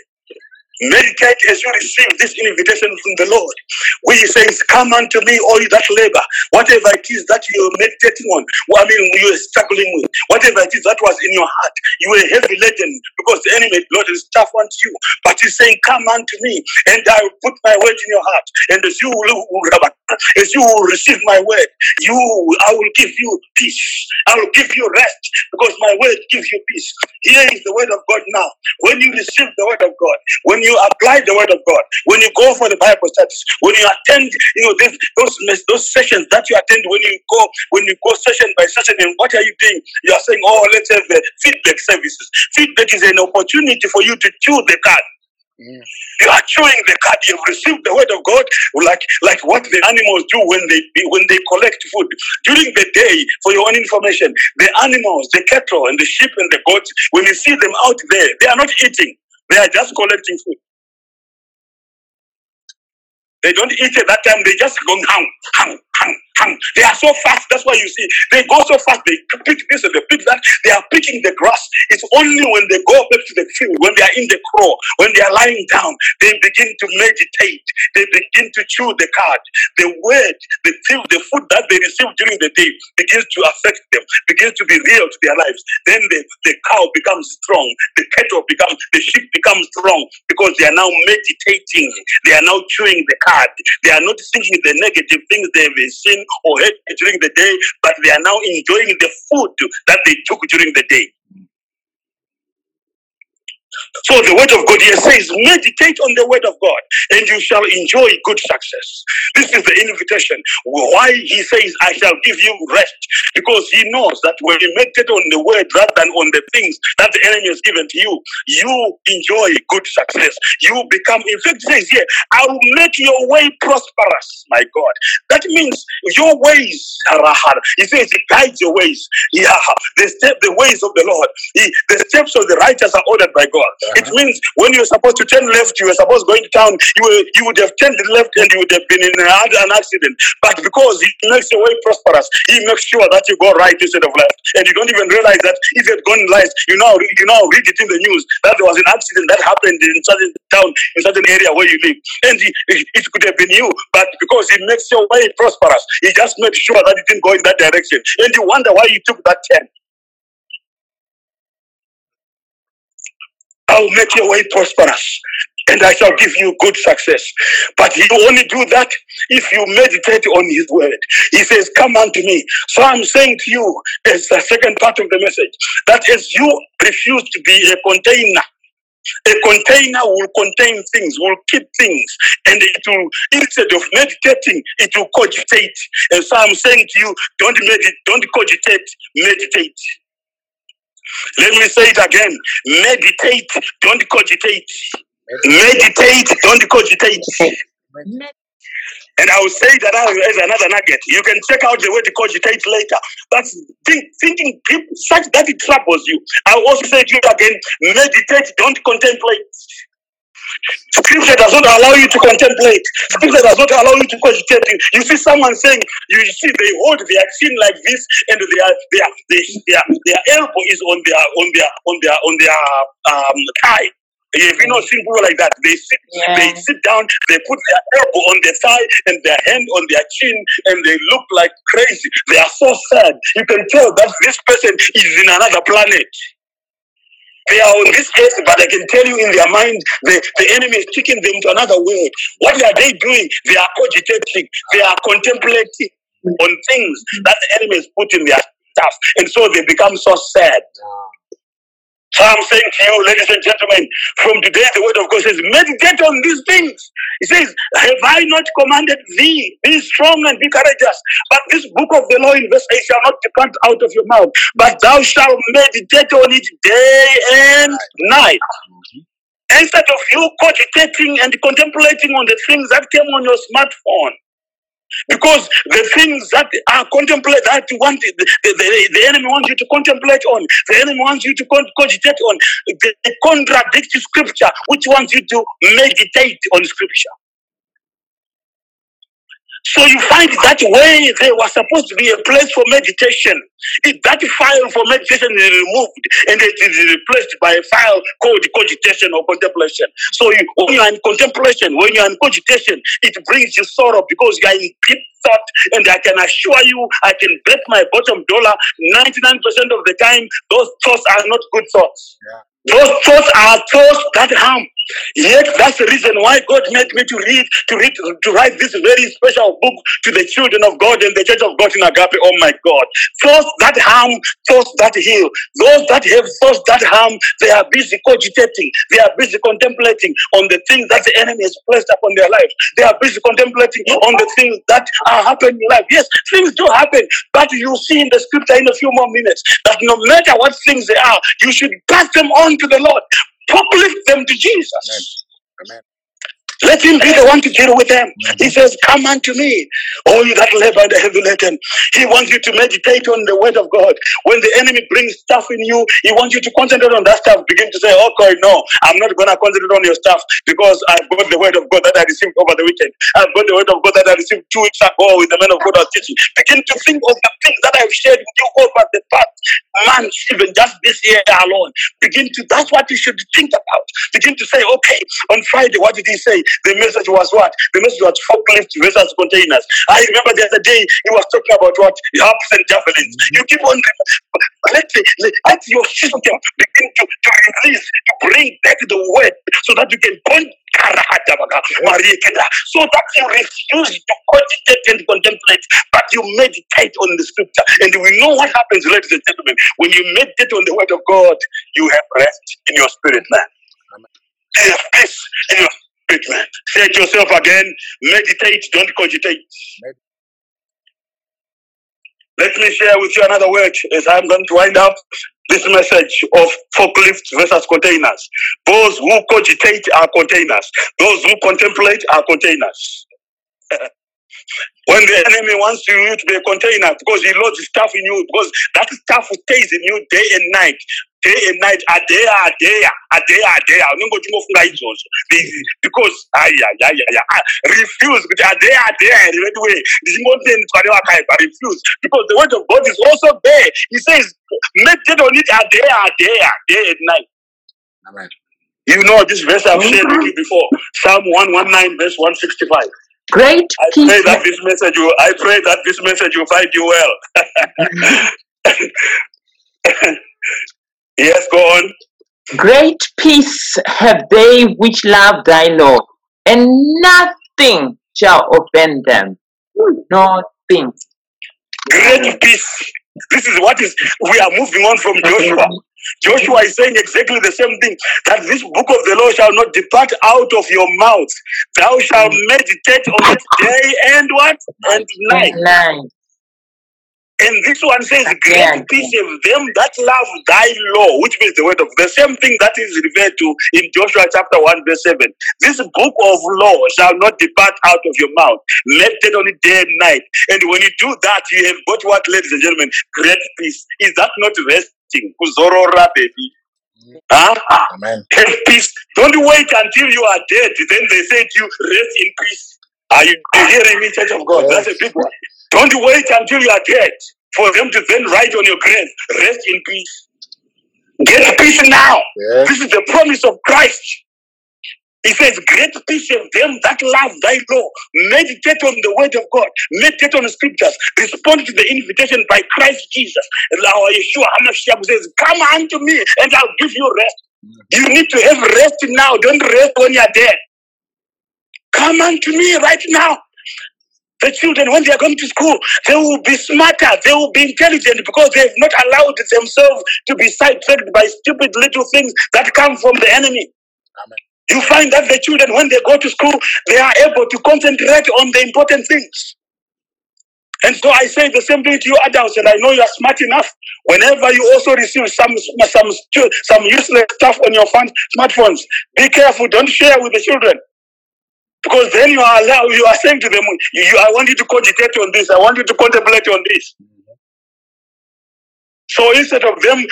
meditate as you receive this invitation from the Lord. Where he says, Come unto me, all you that labor, whatever it is that you're meditating on, I mean, you're struggling with, whatever it is that was in your heart, you were heavy laden because the enemy Lord is tough unto you. But he's saying, Come unto me, and I will put my word in your heart. And as you will as you will receive my word, you I will give you peace. I will give you rest because my word gives you peace. Here is the word of God now. When you receive the word of God, when you apply the word of God, when you go for the Bible studies, when you attend, you know, this, those those sessions that you attend, when you go, when you go session by session, and what are you doing? You are saying, "Oh, let's have uh, feedback services." Feedback is an opportunity for you to chew the card. You are chewing the card. You've received the word of God, like like what the animals do when they when they collect food during the day. For your own information, the animals, the cattle, and the sheep and the goats, when you see them out there, they are not eating. They are just collecting food. They don't eat at that time. They just go hang, hang, hang, They are so fast. That's why you see they go so fast. They pick this and they pick that. They are picking the grass. It's only when they go back to the field, when they are in the kraal, when they are lying down, they begin to meditate. They begin to chew the cud. The word, the food, the food that they receive during the day begins to affect them, begins to be real to their lives. Then the, the cow becomes strong. The cattle becomes, the sheep becomes strong because they are now meditating. They are now chewing the cud. They are not thinking the negative things they've seen or heard during the day, but they are now enjoying the food that they took during the day. So the word of God here says, meditate on the word of God and you shall enjoy good success. This is the invitation. Why he says, I shall give you rest. Because he knows that when you meditate on the word rather than on the things that the enemy has given to you, you enjoy good success. You become, in fact, says here, I will make your way prosperous, my God. That means your ways are hard. He says he guides your ways. Yeah, the step, the ways of the Lord. He, the steps of the righteous are ordered by God. It means when you're supposed to turn left, you were supposed going to town, you were, you would have turned left and you would have been in an, an accident. But because he makes your way prosperous, he makes sure that you go right instead of left. And you don't even realize that if you had gone left, you now you now read it in the news that there was an accident that happened in certain town, in certain area where you live. And he, it could have been you, but because he makes your way prosperous, he just made sure that it didn't go in that direction. And you wonder why you took that turn. I will make your way prosperous and I shall give you good success. But will only do that if you meditate on his word. He says, Come unto me. So I'm saying to you, as the second part of the message, that as you refuse to be a container, a container will contain things, will keep things, and it will, instead of meditating, it will cogitate. And so I'm saying to you, don't meditate, don't cogitate, meditate. Let me say it again. Meditate, don't cogitate. Meditate, don't cogitate. And I will say that as another nugget. You can check out the word cogitate later. But think, thinking such that it troubles you. I will also say to you again, meditate, don't contemplate. Scripture does not allow you to contemplate. Scripture does not allow you to cogitate. You see someone saying, you see they hold their chin like this, and their their their their, their elbow is on their on their on their on their um, thigh. If you know seen people like that, they sit they sit down, they put their elbow on their thigh and their hand on their chin, and they look like crazy. They are so sad. You can tell that this person is in another planet. They are on this earth, but I can tell you in their mind, the, the enemy is taking them to another world. What are they doing? They are cogitating, they are contemplating on things that the enemy has put in their stuff. And so they become so sad. So I'm saying to you, ladies and gentlemen, from today the word of God says, meditate on these things. He says, Have I not commanded thee? Be strong and be courageous. But this book of the law in verse 8 shall not depart out of your mouth, but thou shalt meditate on it day and night. Mm-hmm. Instead of you cogitating and contemplating on the things that came on your smartphone, because the things that are contemplate that you want the, the, the, the enemy wants you to contemplate on, the enemy wants you to con- cogitate on, they contradict scripture, which wants you to meditate on scripture. So you find that way there was supposed to be a place for meditation. If that file for meditation is removed and it is replaced by a file called cogitation or contemplation. So you, when you are in contemplation, when you are in cogitation, it brings you sorrow because you are in deep thought. And I can assure you, I can bet my bottom dollar 99% of the time, those thoughts are not good thoughts. Those thoughts are thoughts that harm. Yet that's the reason why God made me to read, to read, to write this very special book to the children of God and the church of God in Agape. Oh my God. Thoughts that harm, thoughts that heal. Those that have thoughts that harm, they are busy cogitating. They are busy contemplating on the things that the enemy has placed upon their lives. They are busy contemplating on the things that are happening in life. Yes, things do happen, but you see in the scripture in a few more minutes that no matter what things they are, you should pass them on to the Lord. Uplift them to Jesus. Amen. Let him be the one to deal with them. Mm-hmm. He says, Come unto me, all you that labor and are heavy laden. He wants you to meditate on the word of God. When the enemy brings stuff in you, he wants you to concentrate on that stuff. Begin to say, oh, Okay, no, I'm not going to concentrate on your stuff because I've got the word of God that I received over the weekend. I've got the word of God that I received two weeks ago with the man of God I was teaching. Begin to think of the things that I've shared with you over the past months, even just this year alone. Begin to, that's what you should think about. Begin to say, Okay, on Friday, what did he say? The message was what? The message was forklift versus containers. I remember the other day he was talking about what? Harps and javelins. You keep on let, let, let your system begin to, to release, to bring back the word so that you can point so that you refuse to cogitate and contemplate, but you meditate on the scripture. And we know what happens, ladies and gentlemen. When you meditate on the word of God, you have rest in your spirit, man. You have peace in your spirit, man. Say it yourself again. Meditate, don't cogitate. Med- Let me share with you another word as I'm going to wind up this message of forklifts versus containers. Those who cogitate are containers. Those who contemplate are containers. when the enemy wants you to be a container because he loads stuff in you, because that stuff stays in you day and night. Day and night, a day, a day, a day, a day. Unongothi mofunga izvozvo. Be- Because, ay. refuse kuti a day, a day, right way. Ndichingotendwa nevakaipa, refuse. Because the word of God is also there. He says, meditate on it a day, a day, a day and night. Amen. You know this verse I've shared with you before. Psalm 119, verse 165. Great I peace. pray that this message will I pray that this message will find you well. yes, go on. Great peace have they which love thy law, and nothing shall offend them. Nothing. Great peace. This is what is we are moving on from Joshua. Joshua is saying exactly the same thing that this book of the law shall not depart out of your mouth. Thou shalt mm. meditate on it day and what? And night. Nine. And this one says, Yeah. Great peace of them that love thy law, which means the word of the same thing that is referred to in Joshua chapter 1, verse 7. This book of law shall not depart out of your mouth. Meditate on it day and night. And when you do that, you have got what, ladies and gentlemen? Great peace. Is that not resting? Kuzorora, baby. Huh? Amen. Have peace. Don't wait until you are dead. Then they say to you, rest in peace. Are you hearing me, Church of God? That's a big one. Don't wait until you are dead for them to then write on your grave, rest in peace. Get peace now. Yes. This is the promise of Christ. He says, Great peace of them that love thy law. Meditate on the word of God. Meditate on the scriptures. Respond to the invitation by Christ Jesus. And our Yeshua HaMashiach says, Come unto me and I'll give you rest. You need to have rest now. Don't rest when you're dead. Come unto me right now. The children, when they are going to school, they will be smarter, they will be intelligent because they have not allowed themselves to be sidetracked by stupid little things that come from the enemy. Amen. You find that the children, when they go to school, they are able to concentrate on the important things. And so I say the same thing to you adults, and I know you are smart enough. Whenever you also receive some some some useless stuff on your phone, smartphones, be careful. Don't share with the children. Because then you are allowed, you are saying to them, you, I want you to cogitate on this, I want you to contemplate on this. So instead of them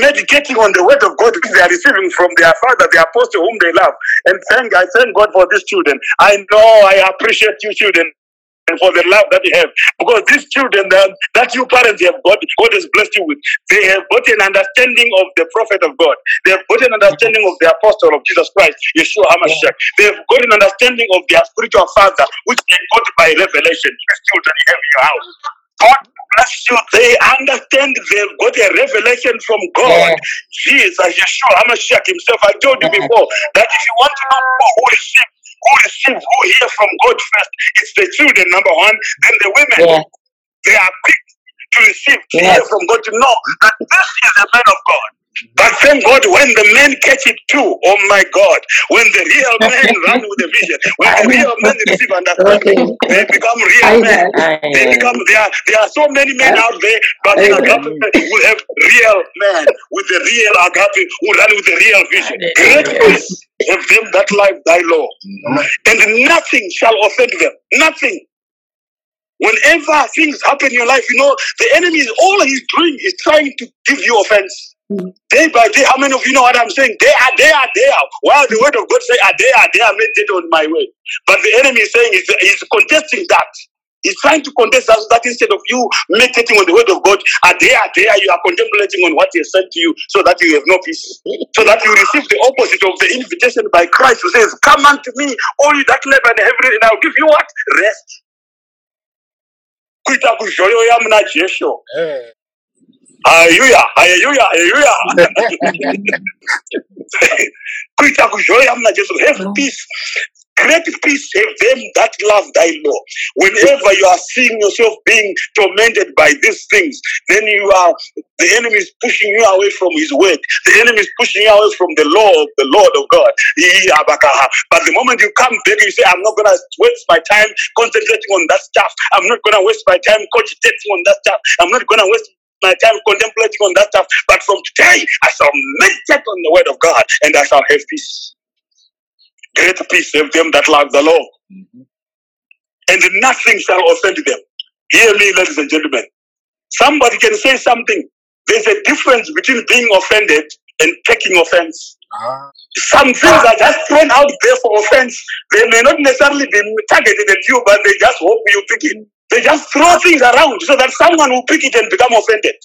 meditating on the word of God they are receiving from their father, the apostle whom they love, and thank I thank God for these children. I know I appreciate you children and for the love that you have. Because these children that, that you parents have got, God has blessed you with, they have got an understanding of the prophet of God. They have got an understanding of the apostle of Jesus Christ, Yeshua HaMashiach. They have got an understanding of their spiritual father, which they got by revelation. These children you have in your house. God bless you. They understand they've got a revelation from God. Yeah. Jesus, Yeshua HaMashiach himself. I told you before that if you want to know who receive, who receive, who hear from God first, it's the children, number one, then the women. Yeah. They are quick to receive, to Yes. hear from God, to know that this is a man of God. But thank God when the men catch it too, oh my God, when the real men run with the vision, when the real men receive understanding, they become real men. They become there. Are, there are so many men out there, but in agape we have real men with the real agape who run with the real vision. Great peace have them that life thy law, mm-hmm. and nothing shall offend them. Nothing. Whenever things happen in your life, you know the enemy is all he's doing is trying to give you offense. Day by day, how many of you know what I'm saying? They are, they are there. While the word of God say, are they are they there, meditate on my way. But the enemy is saying, he's, he's contesting that. He's trying to contest that, that instead of you meditating on the word of God, ah, are there, are there, you are contemplating on what he has said to you so that you have no peace. So that you receive the opposite of the invitation by Christ who says, Come unto me, all you that labor and heavy, and I'll give you what? Rest. Hallelujah, hallelujah, hallelujah. kuita kuzhoya muna Jesu. Have peace. Great peace have them that love thy law. Whenever you are seeing yourself being tormented by these things, then you are the enemy is pushing you away from his word. The enemy is pushing you away from the law of the Lord of God. But the moment you come back, you say, I'm not gonna waste my time concentrating on that stuff. I'm not gonna waste my time cogitating on that stuff. I'm not gonna waste my time contemplating on that stuff. But from today, I shall meditate on the word of God and I shall have peace. Great peace have them that love the Lord, mm-hmm. and nothing shall offend them. Hear me, ladies and gentlemen. Somebody can say something. There's a difference between being offended and taking offense. Ah. Some things are just thrown out there for offense. They may not necessarily be targeted at you, but they just hope you pick it. They just throw things around so that someone will pick it and become offended.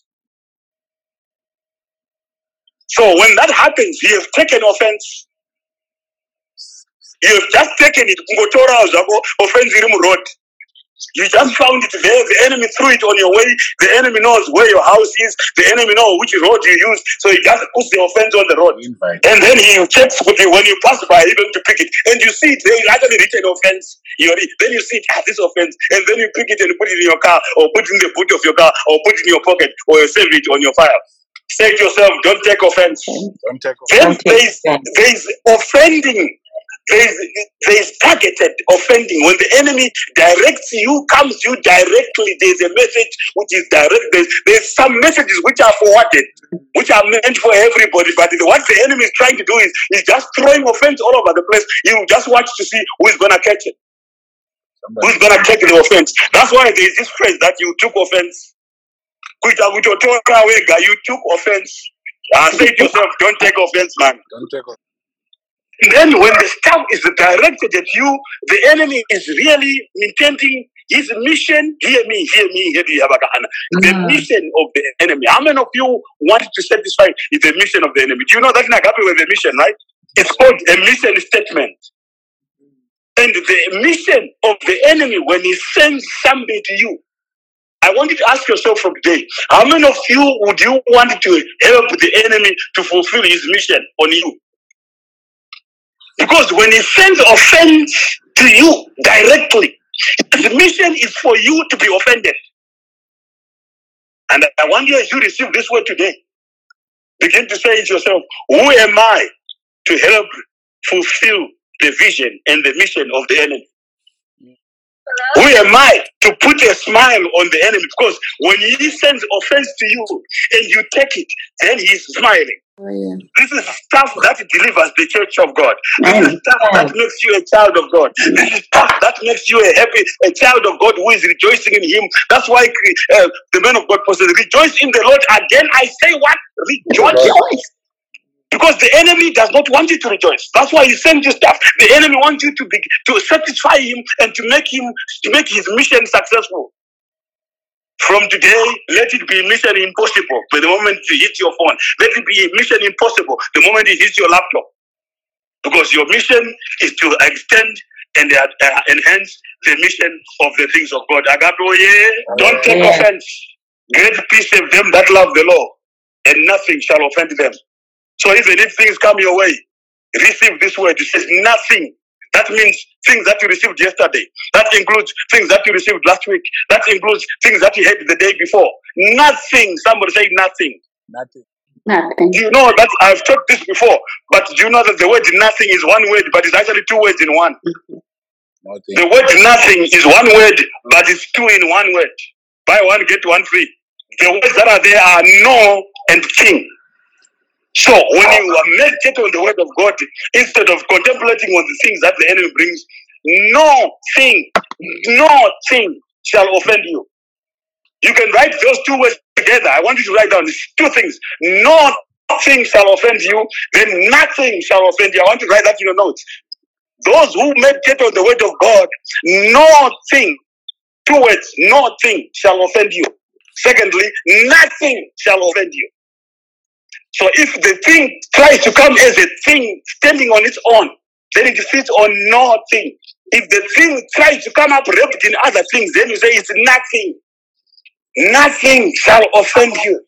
So when that happens, you have taken offense. You have just taken it. offense. You just found it there. The enemy threw it on your way. The enemy knows where your house is. The enemy knows which road you use. So he just puts the offense on the road. And then he checks with you when you pass by, even to pick it. And you see it, there is actually written offense. You already- then you see it, ah, this offense. And then you pick it and put it in your car, or put it in the boot of your car, or put it in your pocket, or you save it on your file. Say to yourself, don't take offense. Don't take Then Don't take there is, offense. there is offending. There is, there is targeted offending. When the enemy directs you, comes you directly, there's a message which is direct. There's, there's some messages which are forwarded, which are meant for everybody. But what the enemy is trying to do is, is just throwing offense all over the place. You just watch to see who is going to catch it, who's going to take the offense. That's why there is this phrase that you took offense. Kuita kutotora wega, You took offense. I say to yourself, don't take offense, man. Don't take And then when the staff is directed at you, the enemy is really intending his mission. Hear me, hear me, hear me, Abakahana. The mission of the enemy. How many of you want to satisfy the mission of the enemy? Do you know that in Agape with the mission, right? It's called a mission statement. And the mission of the enemy when he sends somebody to you, I want you to ask yourself from today, how many of you would you want to help the enemy to fulfill his mission on you? Because when he sends offense to you directly, his mission is for you to be offended. And I want you as you receive this word today, begin to say to yourself, Who am I to help fulfill the vision and the mission of the enemy? Who am I to put a smile on the enemy? Because when he sends offense to you and you take it, then he's smiling. Oh, yeah. This is stuff that delivers the church of God. This is Amen. stuff that makes you a child of God. This is stuff that makes you a happy, a child of God who is rejoicing in Him. That's why uh, the man of God posted, "Rejoice in the Lord." Again, I say, what? Rejoice. Rejoice. Because the enemy does not want you to rejoice. That's why he sends you stuff. The enemy wants you to be to satisfy him and to make him to make his mission successful. From today, let it be mission impossible. But the moment you hit your phone, let it be mission impossible. The moment you hit your laptop, because your mission is to extend and uh, uh, enhance the mission of the things of God. Agape, yeah, don't take Yeah. offense. Great peace of them that love the law, and nothing shall offend them. So even if things come your way, receive this word. It says nothing. That means things that you received yesterday. That includes things that you received last week. That includes things that you had the day before. Nothing. Somebody say nothing. Nothing. Nothing. You know that I've taught this before? But do you know that the word nothing is one word, but it's actually two words in one? Nothing. The word nothing is one word, but it's two in one word. Buy one, get one free. The words that are there are no and thing. So when you are meditate on the word of God, instead of contemplating on the things that the enemy brings, no thing, no thing shall offend you. You can write those two words together. I want you to write down these two things. No thing shall offend you, then nothing shall offend you. I want you to write that in your notes. Those who meditate on the word of God, nothing, two words, nothing shall offend you. Secondly, nothing shall offend you. So if the thing tries to come as a thing standing on its own, then it sits on nothing. If the thing tries to come up wrapped in other things, then you say it's nothing. Nothing shall offend you.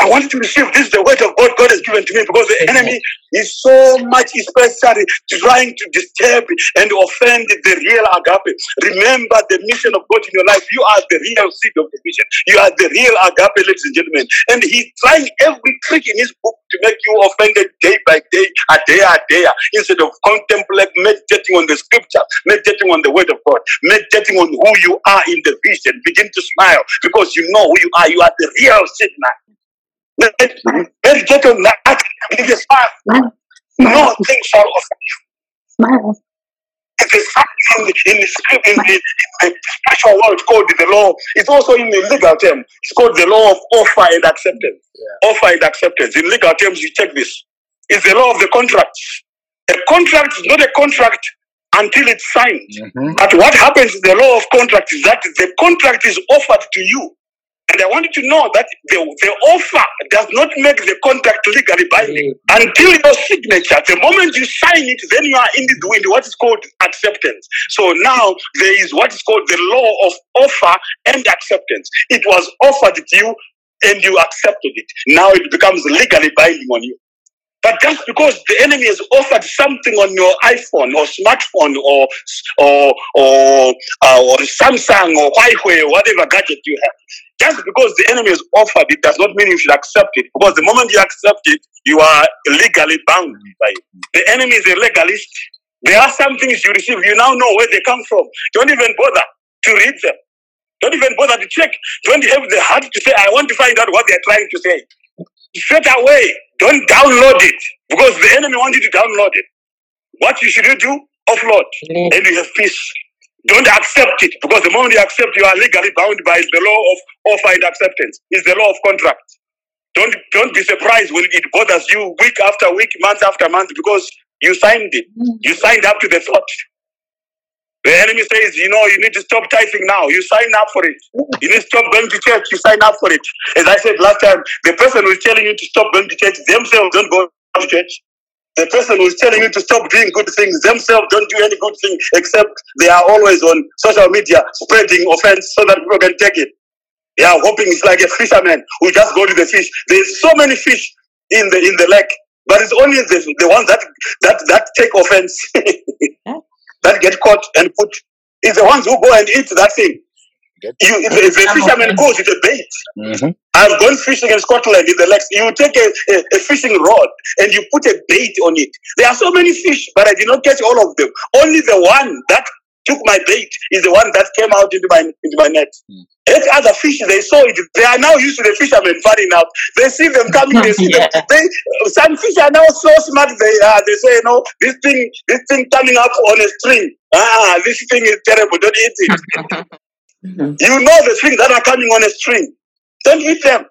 I want you to receive this, the word of God God has given to me, because the enemy is so much especially trying to disturb and offend the real agape. Remember the mission of God in your life. You are the real seed of the mission. You are the real agape, ladies and gentlemen. And he's trying every trick in his book to make you offended day by day, a day a day, instead of contemplating, meditating on the scripture, meditating on the word of God, meditating on who you are in the vision. Begin to smile because you know who you are. You are the real seed man. Med- Meditate on that. Give a smile. Smile. No Smile. thing shall offend you. It is something in the, in the script, in the, in the spiritual world called the law. It's also in the legal term. It's called the law of offer and acceptance. Offer and acceptance. In legal terms, you check this. It's the law of the contract. A contract is not a contract until it's signed. Mhm. But what happens in the law of contract is that the contract is offered to you. And I want you to know that the, the offer does not make the contract legally binding mm. until your signature. The moment you sign it, then you are in, the, in what is called acceptance. So now there is what is called the law of offer and acceptance. It was offered to you and you accepted it. Now it becomes legally binding on you. But just because the enemy has offered something on your iPhone or smartphone or or or, uh, or Samsung or Huawei whatever gadget you have, just because the enemy has offered it does not mean you should accept it. Because the moment you accept it, you are legally bound by it. The enemy is a legalist. There are some things you receive, you now know where they come from. Don't even bother to read them. Don't even bother to check. Don't have the heart to say, I want to find out what they're trying to say. Straight away, don't download it because the enemy wants you to download it. What you should do? Offload mm. and you have peace. Don't accept it because the moment you accept, you are legally bound by the law of offer and acceptance. It's the law of contract. Don't don't be surprised when it bothers you week after week, month after month because you signed it. Mm. You signed up to the thought. The enemy says, you know, you need to stop tithing now. You sign up for it. You need to stop going to church. You sign up for it. As I said last time, the person who's telling you to stop going to church themselves don't go to church. The person who's telling you to stop doing good things themselves don't do any good thing except they are always on social media spreading offense so that people can take it. They are hoping it's like a fisherman who just go to the fish. There's so many fish in the in the lake, but it's only the, the ones that that that take offense that get caught and put. is the ones who go and eat that thing. You, if, if the fisherman goes with a bait, Mhm. I've gone fishing in Scotland in the lakes. You take a, a, a fishing rod and you put a bait on it. There are so many fish, but I did not catch all of them. Only the one that took my bait is the one that came out into my into my net. Every other fish they saw it. They are now used to the fishermen. Funny enough, they see them coming. They see Yeah. them. They some fish are now so smart. They uh, they say, you know, this thing this thing coming up on a string. Ah, this thing is terrible. Don't eat it. You know the things that are coming on a string. Don't eat them.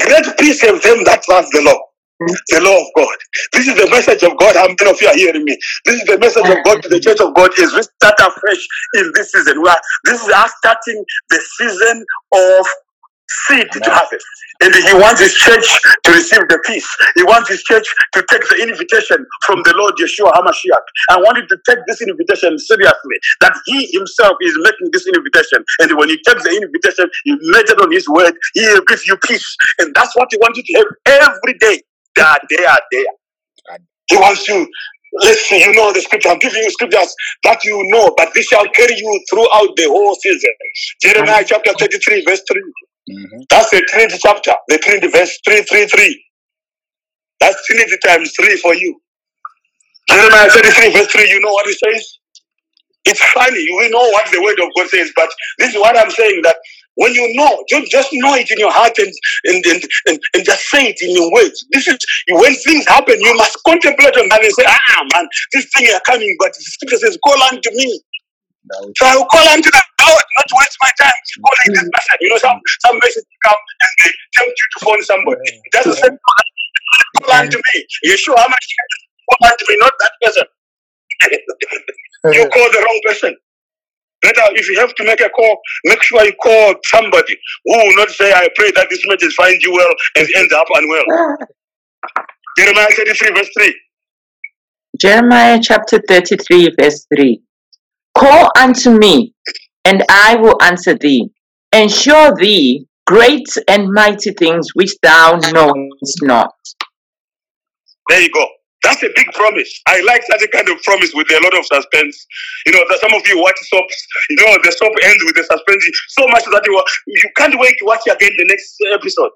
Great peace have them that love the law. The law of God. This is the message of God. How many of you are hearing me? This is the message of God to the church of God is we start afresh in this season. We are, this is us starting the season of seed to Amen. harvest. And he wants his church to receive the peace. He wants his church to take the invitation from the Lord Yeshua HaMashiach. I want you to take this invitation seriously. That he himself is making this invitation. And when he takes the invitation, he makes it on his word. He will give you peace. And that's what he wants you to have every day. That they are there. He wants you. Let's see, you know the scripture. I'm giving you scriptures that you know, but this shall carry you throughout the whole season. Jeremiah chapter 33, verse 3. Mhm. That's the Trinity chapter, the Trinity verse 333. That's Trinity times 3 for you. Jeremiah 33, verse 3, you know what it says? It's funny, we know what the word of God says, but this is what I'm saying that when you know, just, just know it in your heart and, and, and, and, and just say it in your words. This is when things happen, you must contemplate on that and say, ah man, this thing is coming, but the scripture says, call unto me. Was- So I will call unto the Lord, not to waste my time calling this person. You know, some some message come and they tempt you to phone somebody. It doesn't say call unto me. You Yeshua, how much call unto me, not that person. you call the wrong person. Better if you have to make a call, make sure you call somebody who will not say, I pray that this message finds you well and ends up unwell. Jeremiah 33, verse 3. Jeremiah chapter 33, verse 3. Call unto me, and I will answer thee, and show thee great and mighty things which thou knowest not. There you go. That's a big promise. I like such a kind of promise with a lot of suspense. You know, that some of you watch soaps, you know, the soap ends with the suspense so much that you, you can't wait to watch again the next episode.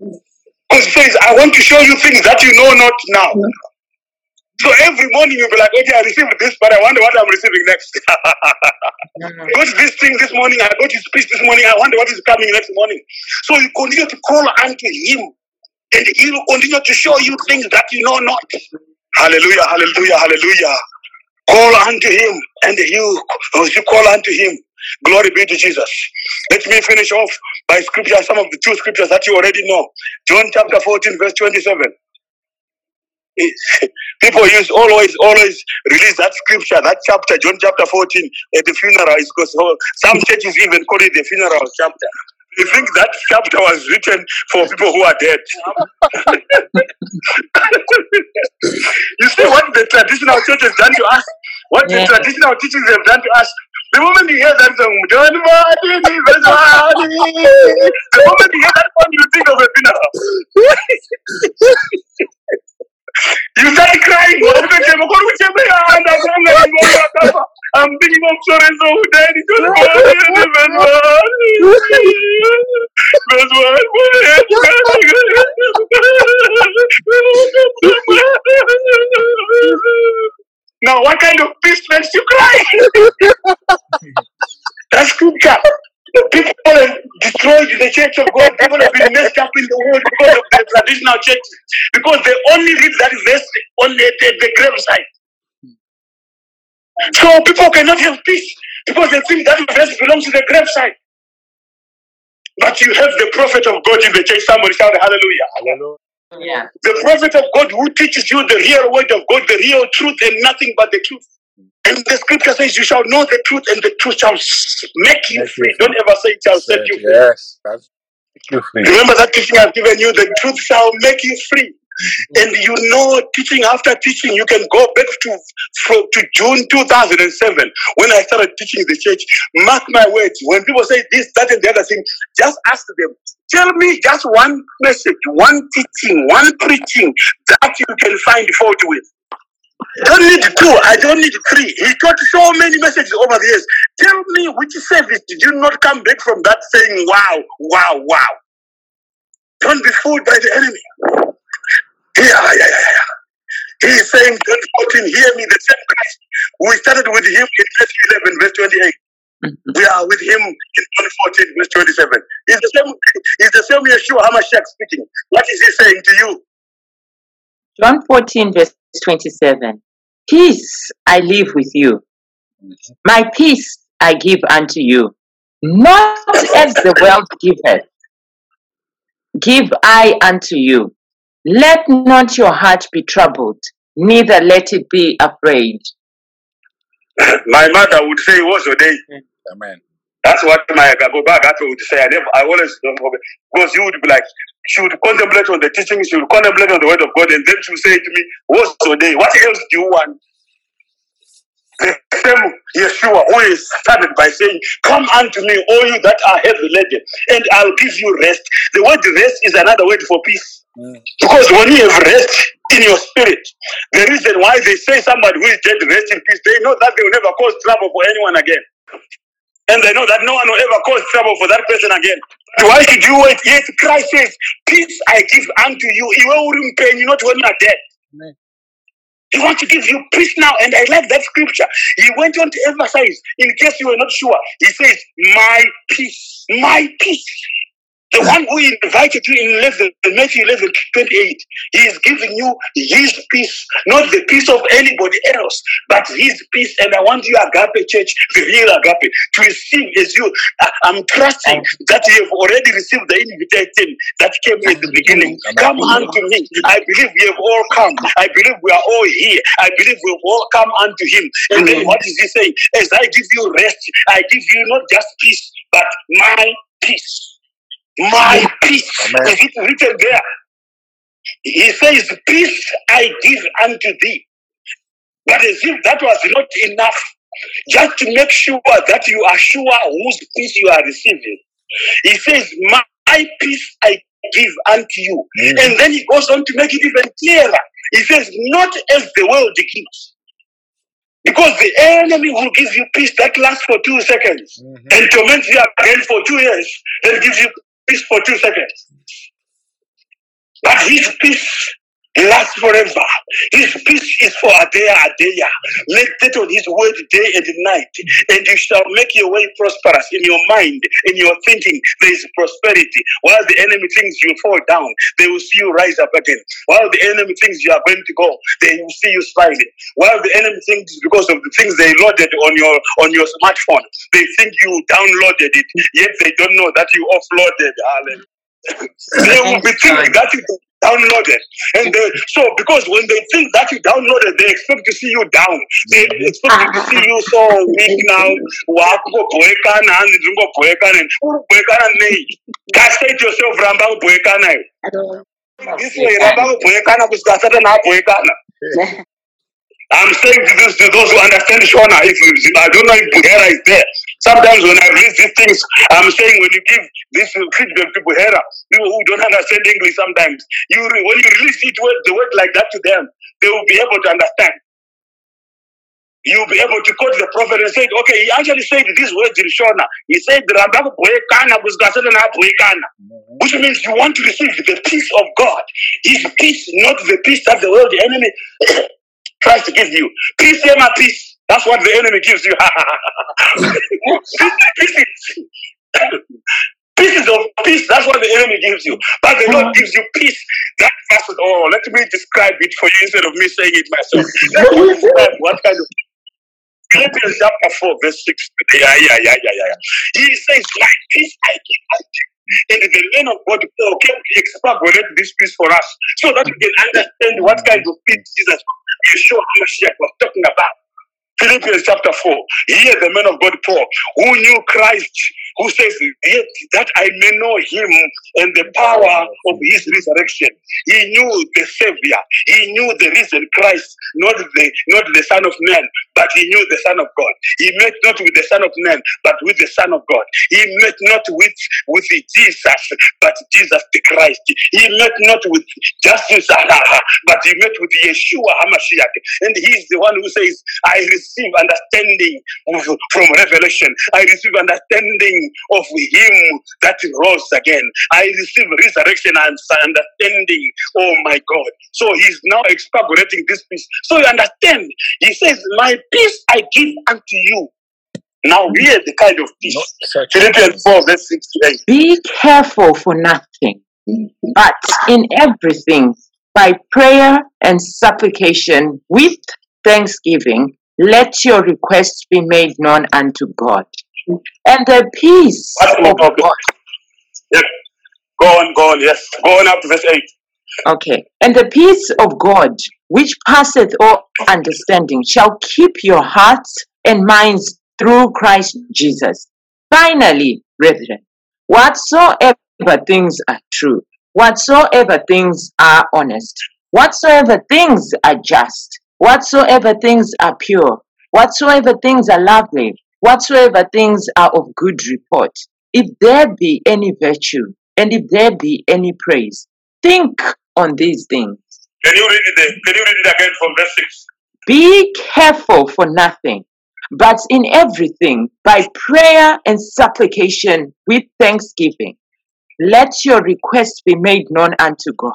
Because it says, I want to show you things that you know not now. So every morning you'll be like, okay, I received this, but I wonder what I'm receiving next. Mm-hmm. got this thing this morning, I got his speech this morning, I wonder what is coming next morning. So you continue to call unto him, and he will continue to show you things that you know not. Hallelujah, hallelujah, hallelujah. Call unto him, and he will, uh, you call unto him. Glory be to Jesus. Let me finish off by scripture, some of the two scriptures that you already know. John chapter 14, verse 27. Eh, people use always, always release that scripture, that chapter, John chapter 14, at the funeral. It's because some churches even call it the funeral chapter. They think that chapter was written for people who are dead. you see what the traditional church has done to us? What the traditional teachings have done to us? The moment you hear that song, don't worry, Jesus, worry." the moment you hear that song, you think of a funeral. You start crying. I'm thinking of so and so who died. It was born in the Now, what kind of peace makes you cry? That's scripture. People have destroyed the church of God. People have been messed up in the world because of the traditional church. Because they only read that verse on the, the, the graveside. So people cannot have peace because they think that verse belongs to the graveside. But you have the prophet of God in the church. Somebody shout hallelujah. Hallelujah. Yeah. The prophet of God who teaches you the real word of God, the real truth, and nothing but the truth. And the scripture says, You shall know the truth, and the truth shall make you Make free. free. Don't ever say it shall set you free. Yes. That's you free. Remember that teaching I've given you, the truth shall make you free. And you know, teaching after teaching, you can go back to from, to June 2007 when I started teaching the church. Mark my words. When people say this, that, and the other thing, just ask them. Tell me just one message, one teaching, one preaching that you can find fault with. Don't need two. I don't need three. He taught so many messages over the years. Tell me which service did you not come back from that saying, wow, wow, wow. Don't be fooled by the enemy. Yeah, yeah, yeah, yeah. He is saying, John 14, hear me, the same Christ. We started with him in verse 11, verse 28. Mhm. We are with him in John 14, verse 27. It's the same, it's the same Yeshua HaMashiach speaking. What is he saying to you? John 14, verse 27. Peace I leave with you, my peace I give unto you. Not as the world giveth, give I unto you. Let not your heart be troubled, neither let it be afraid. My mother would say, What's your day? Amen. That's what my Gagobagato would say. I never, I always don't. Because you would be like, she would contemplate on the teachings, she would contemplate on the word of God, and then she would say to me, What's your day? What else do you want? The same Yeshua who is started by saying, Come unto me, all you that are heavy laden, and I'll give you rest. The word rest is another word for peace. Because when you have rest in your spirit, the reason why they say somebody who is dead rest in peace, they know that they will never cause trouble for anyone again. And they know that no one will ever cause trouble for that person again. Why should you wait? Yet Christ says, Peace I give unto you. He will pay you not when you are dead. Amen. He wants to give you peace now. And I like that scripture. He went on to emphasize, in case you were not sure, he says, My peace, my peace. The one who invited you in 11, Matthew 11, 28, he is giving you his peace, not the peace of anybody else, but his peace. And I want you, Agape Church, the real Agape, to receive as you. I'm trusting that you have already received the invitation that came at the beginning. Come unto me. I believe we have all come. I believe we are all here. I believe we have all come unto him. And then what is he saying? As I give you rest, I give you not just peace, but my peace. My peace. Amen. Is it written there? He says, Peace I give unto thee. But as if that was not enough, just to make sure that you are sure whose peace you are receiving. He says, My peace I give unto you. Mhm. And then he goes on to make it even clearer. He says, Not as the world gives. Because the enemy will give you peace that lasts for two seconds Mhm. and torment you again for two years, then gives you peace for two seconds. But his peace lasts forever. His peace is for a day, a day. Meditate on his word day and night, and you shall make your way prosperous in your mind, in your thinking. There is prosperity. While the enemy thinks you fall down, they will see you rise up again. While the enemy thinks you are going to go, they will see you smiling. While the enemy thinks because of the things they loaded on your on your smartphone, they think you downloaded it, yet they don't know that you offloaded. Hallelujah. they will be thinking that you downloaded. And they, so, because when they think that you downloaded, they expect to see you down. They expect to see you so weak now. wakubhoekana hanzi ndingobhoekana urikubhoekana nei gastate yourself ramba kubhoekana this way ramba kubhoekana kusvika satani abhoekana I'm saying to this to those who understand Shona, if I don't know if Buhera is there. Sometimes when I read these things, I'm saying when you give this feedback to Buhera, people who don't understand English sometimes, you re- when you release it word, the word like that to them, they will be able to understand. You'll be able to quote the prophet and say, okay, he actually said these words in Shona. He said, "Ramba kubhoekana kusvika satani abhoekana." Mhm. which means you want to receive the peace of God. His peace, not the peace that the world, the enemy tries to give you. Peace, my peace. That's what the enemy gives you. pieces. pieces of peace. That's what the enemy gives you. But the Lord gives you peace. That passes. Oh, let me describe it for you instead of me saying it myself. What kind of Philippians chapter 4, verse 6. Yeah, yeah, yeah, yeah, yeah. He says, My peace I give. And the man of God Paul came to extrapolate this peace for us so that we can understand what kind of peace Jesus Yeshua HaMashiach was talking about. Philippians chapter 4. Here, the man of God Paul, who knew Christ, who says, that I may know him and the power of his resurrection. He knew the Savior. He knew the risen Christ, not the not the Son of Man, but he knew the Son of God. He met not with the Son of Man, but with the Son of God. He met not with, with Jesus, but Jesus the Christ. He met not with justice, but he met with Yeshua HaMashiach. And he's the one who says, I receive understanding from revelation. I receive understanding of him that rose again. I receive resurrection and understanding. Oh my God. So he's now expurgating this peace. So you understand, he says, My peace I give unto you. Now hear the kind of peace. such Philippians 4, verse 6 to 8. Be careful for nothing, but in everything, by prayer and supplication with thanksgiving, let your requests be made known unto God. And the peace of? God, Yes. Go on, go on, yes. Go on up to verse 8. okay, and the peace of God, which passeth all understanding, shall keep your hearts and minds through Christ Jesus. Finally, brethren, whatsoever things are true, whatsoever things are honest, whatsoever things are just, whatsoever things are pure, whatsoever things are lovely, whatsoever things are of good report, if there be any virtue, and if there be any praise, think on these things. Can you read it? Can you read it again from verse 6? Be careful for nothing, but in everything, by prayer and supplication with thanksgiving, let your requests be made known unto God.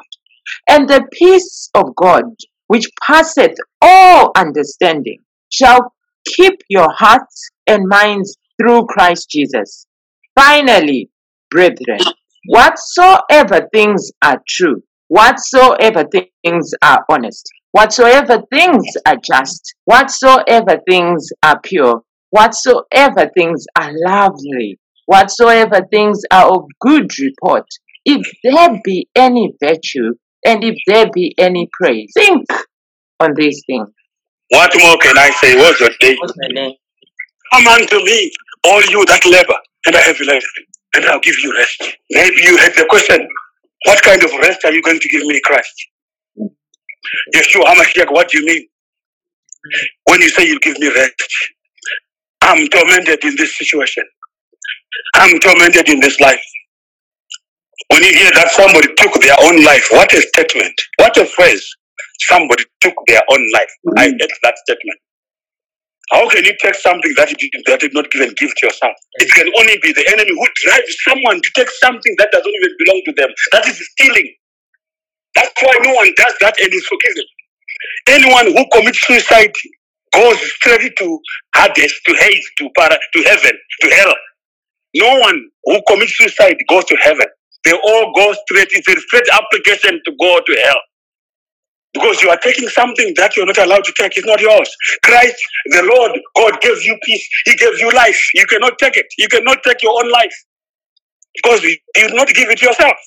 And the peace of God, which passeth all understanding, shall keep your hearts and minds through Christ Jesus. Finally, brethren, whatsoever things are true, whatsoever things are honest, whatsoever things are just, whatsoever things are pure, whatsoever things are lovely, whatsoever things are of good report, if there be any virtue, and if there be any praise, think on these things. What more can I say? What's your day? What's my name? Come unto me, all you that labor and are heavy laden, and I'll give you rest. Maybe you had the question, what kind of rest are you going to give me, Christ? Yeshua HaMashiach, what do you mean? When you say you give me rest, I'm tormented in this situation. I'm tormented in this life. When you hear that somebody took their own life, what a statement. What a phrase. Somebody took their own life. I mm. hate that statement. How can you take something that you did, that did not even give to yourself? It can only be the enemy who drives someone to take something that doesn't even belong to them. That is stealing. That's why no one does that and is forgiven. Anyone who commits suicide goes straight to Hades, to Hades, to para, to heaven, to hell. No one who commits suicide goes to heaven. They all go straight. It's a straight application to go to hell. Because you are taking something that you're not allowed to take. It's not yours. Christ, the Lord, God gave you peace. He gave you life. You cannot take it. You cannot take your own life. Because you did not give it yourself.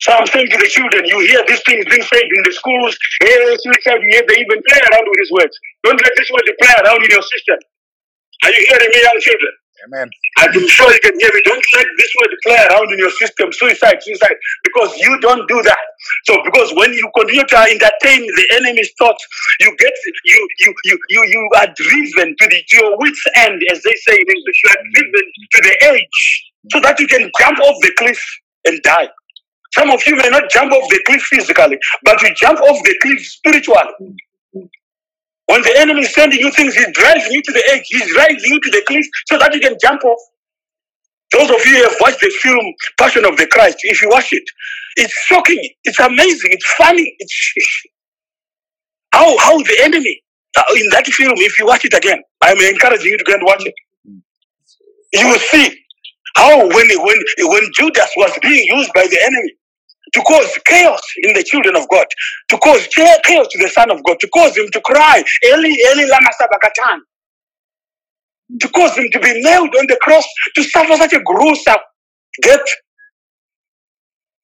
So I'm saying to the children, you hear these things being said in the schools, hey, suicide, they even play around with these words. Don't let this word play around in your system. Are you hearing me, young children? Amen. I'm sure you can hear me. Don't let this word play around in your system, suicide, suicide, because you don't do that. So, because when you continue to entertain the enemy's thoughts, you get you you you you you are driven to the to your wits end, as they say in English. You are driven to the edge, so that you can jump off the cliff and die. Some of you may not jump off the cliff physically, but you jump off the cliff spiritually. When the enemy is sending you things, he's driving you to the edge, he's driving you to the cliff so that you can jump off. Those of you who have watched the film Passion of the Christ, if you watch it, it's shocking, it's amazing, it's funny, it's how how the enemy uh, in that film, if you watch it again, I'm encouraging you to go and watch it. You will see how when when when Judas was being used by the enemy to cause chaos in the children of God, to cause chaos to the Son of God, to cause him to cry, Eli, Eli, lama sabachthani, to cause him to be nailed on the cross, to suffer such a gruesome death.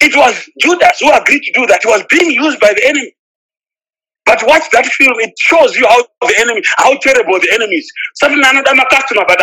It was Judas who agreed to do that. He was being used by the enemy. But watch that film, it shows you how the enemy, how terrible the enemy is. Something another customer, but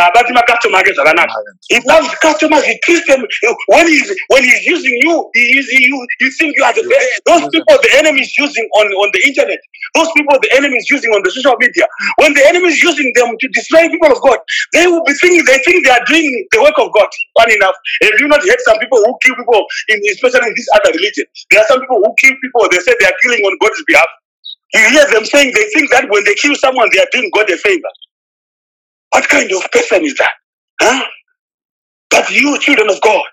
customer gets another. He loves customers. He treats them when he's when he's using you. He is you. You think you are the best. Eh, those people the enemy is using on on the internet. Those people the enemy is using on the social media. When the enemy is using them to destroy people of God, they will be thinking they think they are doing the work of God. Fun enough, have you not heard some people who kill people in especially in this other religion? There are some people who kill people. They say they are killing on God's behalf. You hear them saying they think that when they kill someone, they are doing God a favor. What kind of person is that? Huh? But you, children of God,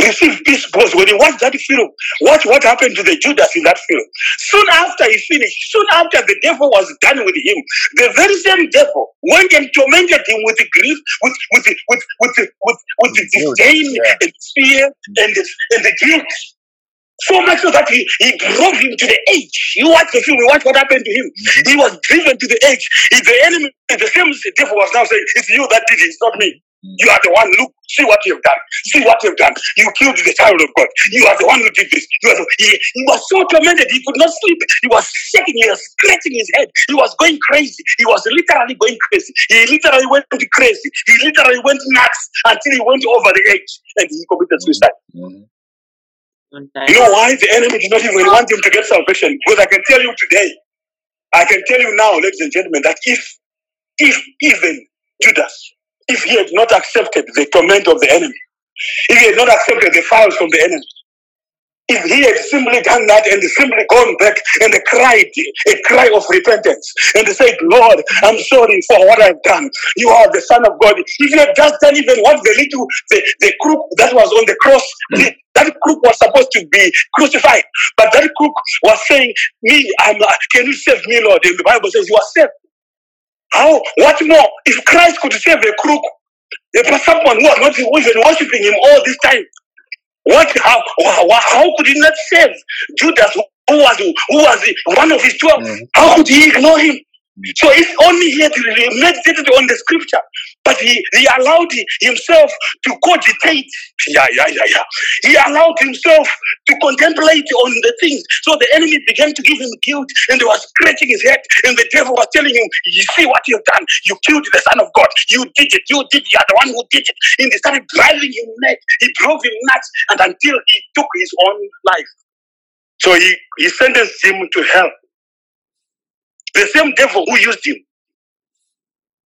receive peace because when you watch that film, watch what happened to the Judas in that film. Soon after he finished, soon after the devil was done with him, the very same devil went and tormented him with grief, with with with with with, with, with the disdain yeah. and fear and and the guilt. So much so that he, he drove him to the edge. You watch the film, you watch what happened to him. Mhm. He was driven to the edge. If the enemy, if the same devil was now saying, It's you that did it, it's not me. You are the one. Look, see what you've done. See what you've done. You killed the child of God. You are the one who did this. You are the, he, he was so tormented, he could not sleep. He was shaking, he was scratching his head. He was going crazy. He was literally going crazy. He literally went crazy. He literally went nuts until he went over the edge and he committed suicide. Mhm. You know why the enemy did not even want him to get salvation? Because I can tell you today, I can tell you now, ladies and gentlemen, that if, if even Judas, if he had not accepted the torment of the enemy, if he had not accepted the files from the enemy, if he had simply done that and simply gone back and cried a cry of repentance and said, Lord, I'm sorry for what I've done. You are the Son of God. If you had just done even what the little, the, the crook that was on the cross, did, that crook was supposed to be crucified. But that crook was saying, Me, I'm, uh, can you save me, Lord? And the Bible says, You are saved. How? What more? If Christ could save a crook, a someone who was not even worshiping him all this time, what? How? How, how could he not save Judas, who was who was one of his 12 Mhm. How could he ignore him? So it's only he had meditated on the scripture, but he, he allowed himself to cogitate. Yeah, yeah, yeah, yeah. He allowed himself to contemplate on the things. So the enemy began to give him guilt and he was scratching his head. And the devil was telling him, You see what you've done? You killed the Son of God. You did it. You did it. You are the one who did it. And they started driving him mad. He drove him nuts and until he took his own life. So he, he sentenced him to hell. The same devil who used him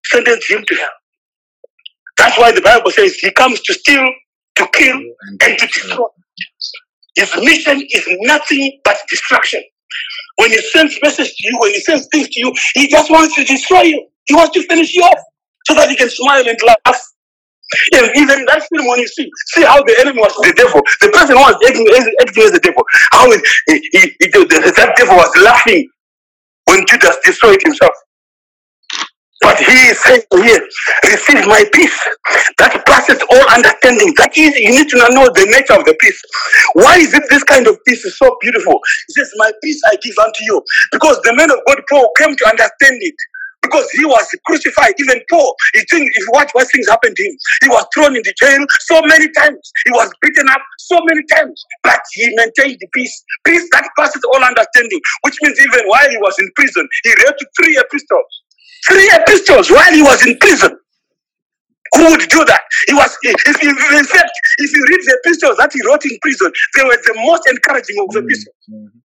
sentenced him to hell. That's why the Bible says he comes to steal, to kill, And to destroy. His mission is nothing but destruction. When he sends message to you, when he sends things to you, he just wants to destroy you. He wants to finish you off so that he can smile and laugh. And even that film, when you see, see how the enemy was the devil, the person who was acting, acting as the devil, how he, he, he, he- the- that devil was laughing when Judas destroyed himself. But he is saying here, receive my peace that passes all understanding. That is, you need to know the nature of the peace. Why is it this kind of peace is so beautiful? He says, My peace I give unto you. Because the man of God, Paul, came to understand it. Because he was crucified, even Paul. You think if you watch what things happened to him, he was thrown into jail so many times. He was beaten up so many times, but he maintained the peace. Peace that passes all understanding, which means even while he was in prison, he read three epistles. Three epistles while he was in prison. Who would do that? He was, if you, in fact, if you read the epistles that he wrote in prison, they were the most encouraging of the epistles. Mhm.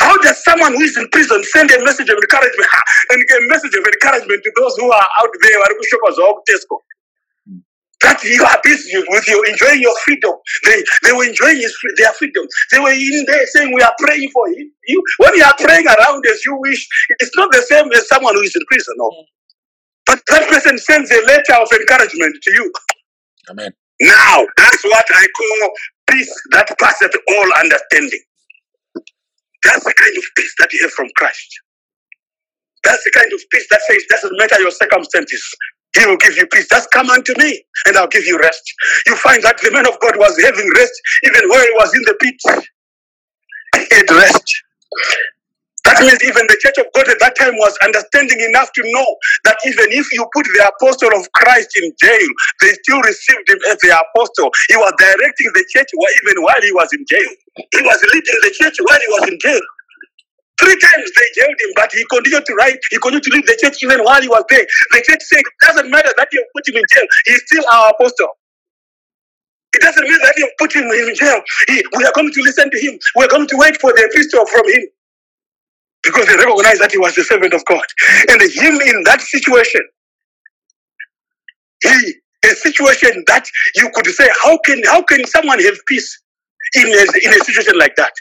How does someone who is in prison send a message of encouragement and a message of encouragement to those who are out there vari kushopa zvavo kutesco? That you are busy with you enjoying your freedom. They they were enjoying his, their freedom. They were in there saying we are praying for him. You when you are praying around as you wish, it's not the same as someone who is in prison. No. But that person sends a letter of encouragement to you. Amen. Now, that's what I call peace that passeth all understanding. That's the kind of peace that you have from Christ. That's the kind of peace that says, doesn't matter your circumstances, He will give you peace. Just come unto me, and I'll give you rest. You find that the man of God was having rest even where he was in the pit. He had rest. That means even the church of God at that time was understanding enough to know that even if you put the apostle of Christ in jail, they still received him as the apostle. He was directing the church even while he was in jail. He was leading the church while he was in jail. Three times they jailed him, but he continued to write. He continued to lead the church even while he was there. The church said, it doesn't matter that you put him in jail. He's still our apostle. It doesn't mean that you put him in jail. He, we are going to listen to him. We are going to wait for the epistle from him because they recognized that he was the servant of God. And him in that situation, he a situation that you could say, how can how can someone have peace in a, in a situation like that?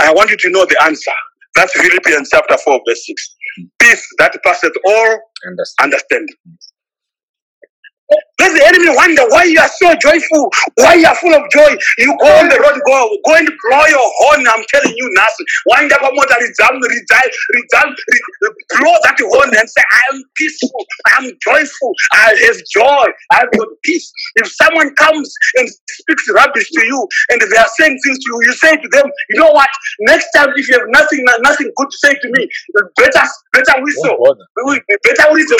I want you to know the answer. That's Philippians chapter 4, verse 6. Hmm. Peace that passeth all Understand. understanding. Let the enemy wonder why you are so joyful, why you are full of joy. You go on the road, go, go and blow your horn. I'm telling you, nothing. Wind up a motor, resound, resound, resound, re- blow that horn and say, I am peaceful, I am joyful, I have joy, I have peace. If someone comes and speaks rubbish to you and they are saying things to you, you say to them, you know what? Next time, if you have nothing, nothing good to say to me, better, better whistle. Don't bother. Better whistle,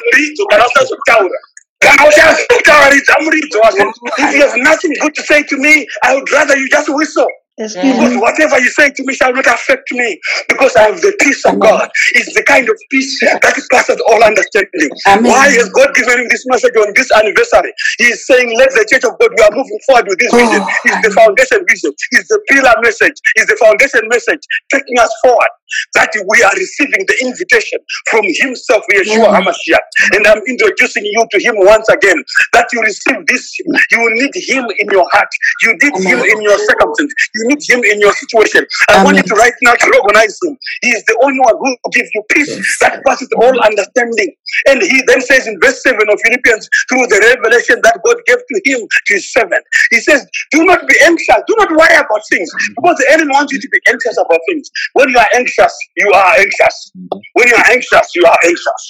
to Kana uchazokutawaridza muridzi wako. If you have nothing good to say to me, I would rather you just whistle. Yes, Because whatever you say to me shall not affect me. Because I have the peace of God. It's the kind of peace that passes all understanding. Amen. Why has God given this message on this anniversary? He is saying, Let the church of God, we are moving forward with this vision. Oh. It's the foundation vision. It's the pillar message. It's the foundation message taking us forward. That we are receiving the invitation from Himself, Yeshua Yeah. HaMashiach. And I'm introducing you to Him once again. That you receive this, you need Him in your heart. You need Him in your circumstance. You need Him in your situation. I want you to right now to recognize Him. He is the only one who gives you peace Yes. that passes all understanding. And He then says in verse 7 of Philippians, through the revelation that God gave to Him, to His servant, He says, Do not be anxious. Do not worry about things. Because the enemy wants you to be anxious about things. When you are anxious, you are anxious. When you are anxious, you are anxious.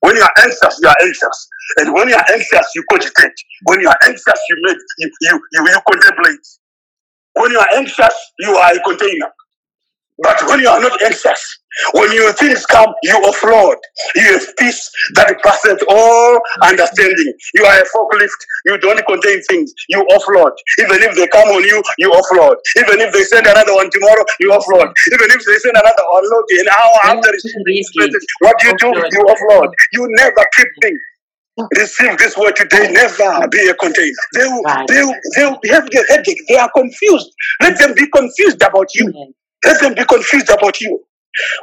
When you are anxious, you are anxious. And when you are anxious, you cogitate. When you are anxious, you make you you you, you contemplate. When you are anxious, you are a container. But when you are not anxious, when your things come, you offload. You have peace that passes all understanding. You are a forklift. You don't contain things. You offload. Even if they come on you, you offload. Even if they send another one tomorrow, you offload. Even if they send another unload an hour after it's message, what you do? You offload. You never keep things. Receive this word today. Never be a container. They will, they will, they will have the headache. They are confused. Let them be confused about you. Let them be confused about you.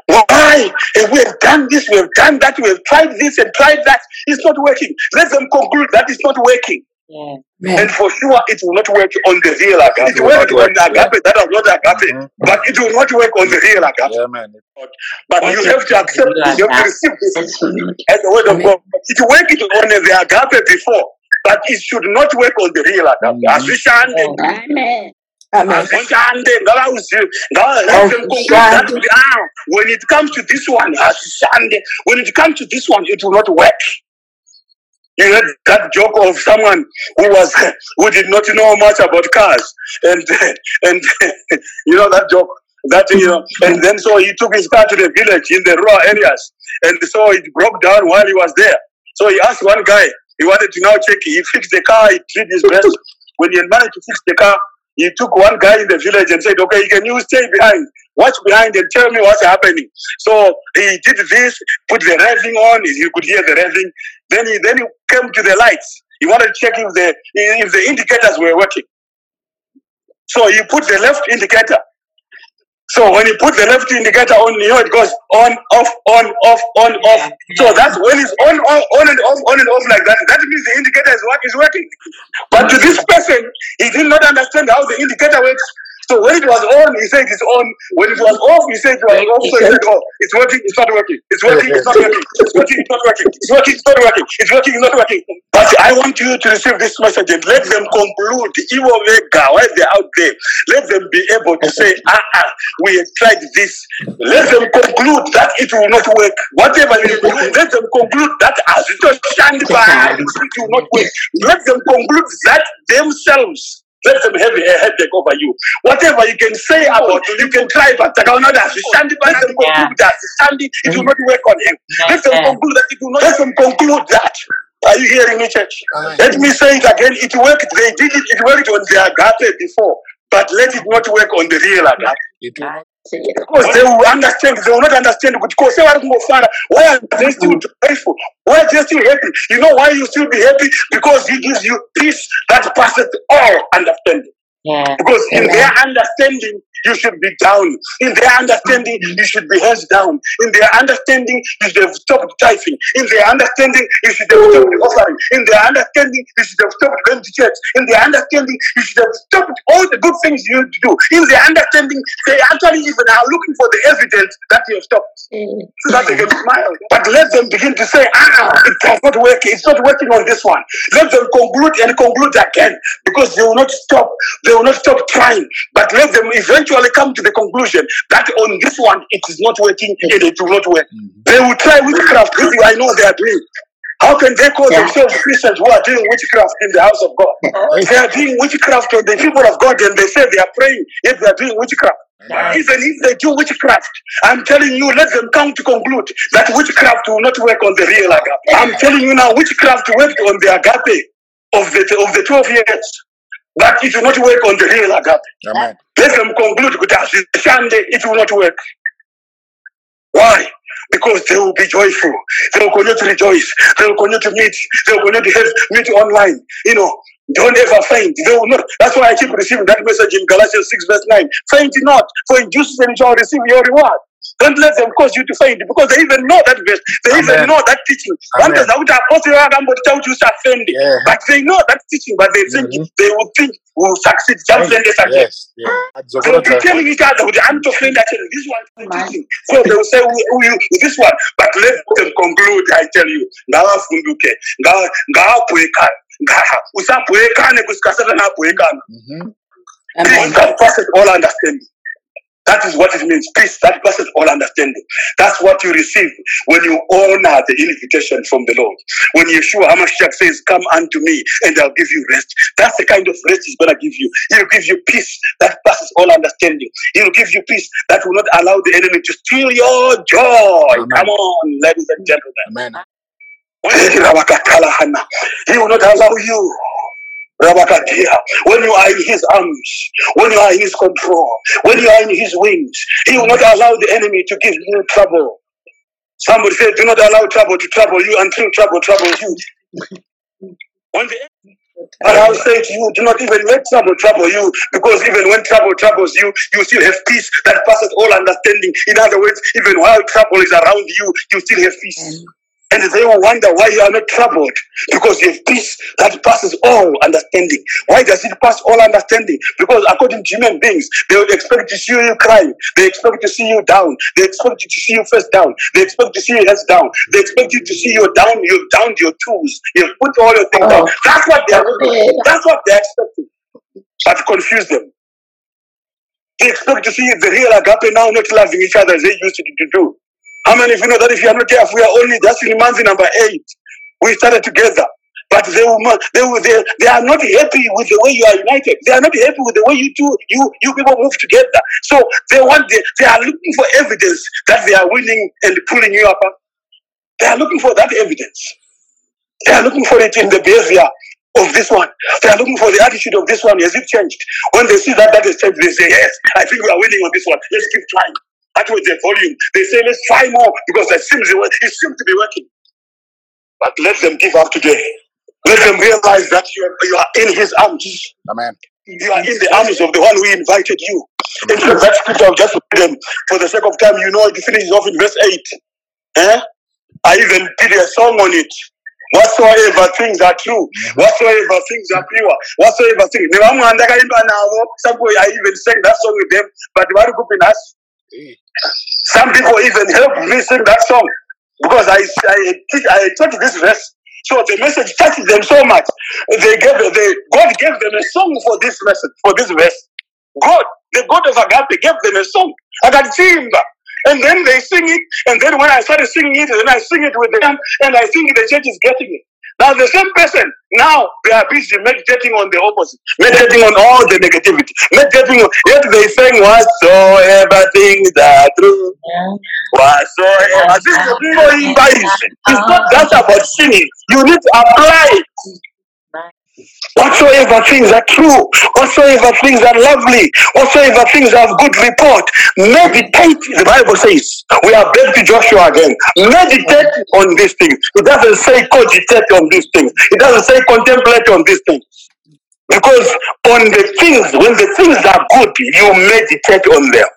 Why? And we have done this, we have done that, we have tried this and tried that. It's not working. Let them conclude that it's not working. Amen. And for sure, it will not work on the real agape. It It will not on the agape that was not agape, Mhm. but it will not work on the real agape. Yeah, man. But you have to accept this, you have to receive this as the word of God. It worked on the agape before, but it should not work on the real agape. Mhm. Azvishande. Amen. Amen. Azvishande. Ngava- Let them that ah, when it comes to this one, when it comes to this one, it will not work. You heard that joke of someone who was who did not know much about cars, and and you know that joke that you know, and then so he took his car to the village in the rural areas, and so it broke down while he was there. So he asked one guy, he wanted to now check. He fixed the car, he did his best. When he managed to fix the car, he took one guy in the village and said, "Okay, can you stay behind, watch behind, and tell me what's happening." So he did this, put the revving on. You could hear the revving. Then he then he came to the lights. He wanted to check if the if the indicators were working. So he put the left indicator. So when you put the left indicator on, you know it goes on, off, on, off, on, off. So that's when it's on, on, on and off, on and off like that. That means the indicator is what is working. But to this person, he did not understand how the indicator works. So when it was on, he said it's on. When it was off, he said it was off. So he said, oh, it's working, it's not working. It's working, it's not working. It's working, it's not working. It's working, it's not working. It's working, it's not working. But I want you to receive this message and let them conclude, even while they're out there, let them be able to say, ah, ah, we have tried this. Let them conclude that it will not work. Whatever do, let them conclude that as it was stand by, it will not work. Let them conclude that themselves. Let them have a headache over you. Whatever you can say about you, you can try, but I don't know that. Stand by them conclude that. Stand it, it will not work on him. Let them conclude that it will not. Let them conclude that. Are you hearing me, church? Let me say it again. It worked. They did it. It worked on the agape before, but let it not work on the real agape. It will not. Because they will understand, they will not understand because they are more fun. Why are they still mm-hmm. joyful? Why are they still happy? You know why you still be happy? Because he gives you peace that passes all understanding. Yeah. Because in their understanding, you should be down. In their understanding, you should be hands down. In their understanding, you should have stopped tithing. In their understanding, you should have stopped offering. In their understanding, you should have stopped going to church. In their understanding, you should have stopped all the good things you need to do. In their understanding, they actually even are looking for the evidence that you have stopped so that they can smile. But let them begin to say, ah, it does not work. It's not working on this one. Let them conclude and conclude again because they will not stop. They will not stop trying. But let them eventually come to the conclusion that on this one it is not working and it will not work. Mhm. They will try witchcraft, I know they are doing. How can they call Yeah. themselves Christians who are doing witchcraft in the house of God? They are doing witchcraft on the people of God and they say they are praying, yet they are doing witchcraft. Even if they do witchcraft, I'm telling you, let them come to conclude that witchcraft will not work on the real agape. I'm telling you now, witchcraft worked on the agape of the of the 12 years, but it will not work on the real agape. Amen. Let them conclude with that Sunday it will not work. Why? Because they will be joyful. They will continue to rejoice. They will continue to meet. They will continue to have meet online. You know, don't ever faint. They will not. That's why I keep receiving that message in Galatians 6, verse 9. Faint not, for in due season you shall receive your reward. Don't let them cause you to faint because they even know that verse. They even know that teaching. Amen. Vantu zakuti apostoli akambotita kuti usafende. Yeah. But they know that teaching, but they think Mhm. they will think will succeed. Just Yes. again. Yes. Yeah. They will be Adzokoroza. telling each other, "Kuti I'm to friend actually this one is teaching. So they will say, who, who you, this one. But let them conclude, I tell you. Ngavafunduke. Nga- Ngavabhuyekane. Nga- Usabhuyekane kusika Satani abhuyekane. Mhm. Peace that passes all understanding. That is what it means. Peace that passes all understanding. That's what you receive when you honor the invitation from the Lord. When Yeshua HaMashiach says, Come unto me and I'll give you rest. That's the kind of rest He's going to give you. He'll give you peace that passes all understanding. He'll give you peace that will not allow the enemy to steal your joy. Amen. Come on, ladies and gentlemen. Amen. He will not allow you. When you are in his arms, when you are in his control, when you are in his wings, he will not allow the enemy to give you trouble. Somebody said, Do not allow trouble to trouble you until trouble troubles you. When the but I'll say to you, do not even let trouble trouble you, because even when trouble troubles you, you still have peace that passes all understanding. In other words, even while trouble is around you, you still have peace. And they will wonder why you are not troubled because you have peace that passes all understanding. Why does it pass all understanding? Because according to human beings, they would expect to see you crying. They expect to see you down. They expect to see you face down. They expect to see your heads down. They expect you to see you down. You've down your tools. You've put all your things down. Oh. That's what they are. That's what they are expecting. But confuse them. They expect to see the real agape now not loving each other as they used to do. How many of you know that if you are not careful, we are only just in month number eight. We started together. But they they, they, they are not happy with the way you are united. They are not happy with the way you two, you, you people move together. So they want, the, they are looking for evidence that they are winning and pulling you apart. They are looking for that evidence. They are looking for it in the behavior of this one. They are looking for the attitude of this one. Has it changed? When they see that that has changed, they say, yes, I think we are winning on this one. Let's keep trying. That was the volume. They say, let's try more because it seems, it seems to be working. But let them give up today. Let them realize that you are, you are in his arms. Amen. You are in the arms of the one who invited you. In fact, that scripture, I'll just read them for the sake of time. You know, it finishes off in verse 8. Eh? I even did a song on it. Whatsoever things are true, whatsoever things are pure, whatsoever things. Nevamwe ndakaimba navo, some people I even sang that song with them, but vari kupinhasi. Eh. Some people even helped me sing that song because I, I, I taught this verse. So the message touched them so much. They gave they, God gave them a song for this message, for this verse. God, the God of Agape, gave them a song. Akachimba. And then they sing it, and then when I started singing it, and then I sing it with them, and I think the church is getting it. Now the same person, now they are busy meditating on the opposite, meditating on all the negativity, meditating on, yet they saying whatsoever things are true, whatsoever. This is kungoimba izvi. It's not just about singing. You need to apply it. Whatsoever things are true, whatsoever things are lovely, whatsoever things have good report, meditate, the Bible says. We are back to Joshua again. Meditate on these things. It doesn't say cogitate on these things. It doesn't say contemplate on these things. Because on the things, when the things are good, you meditate on them.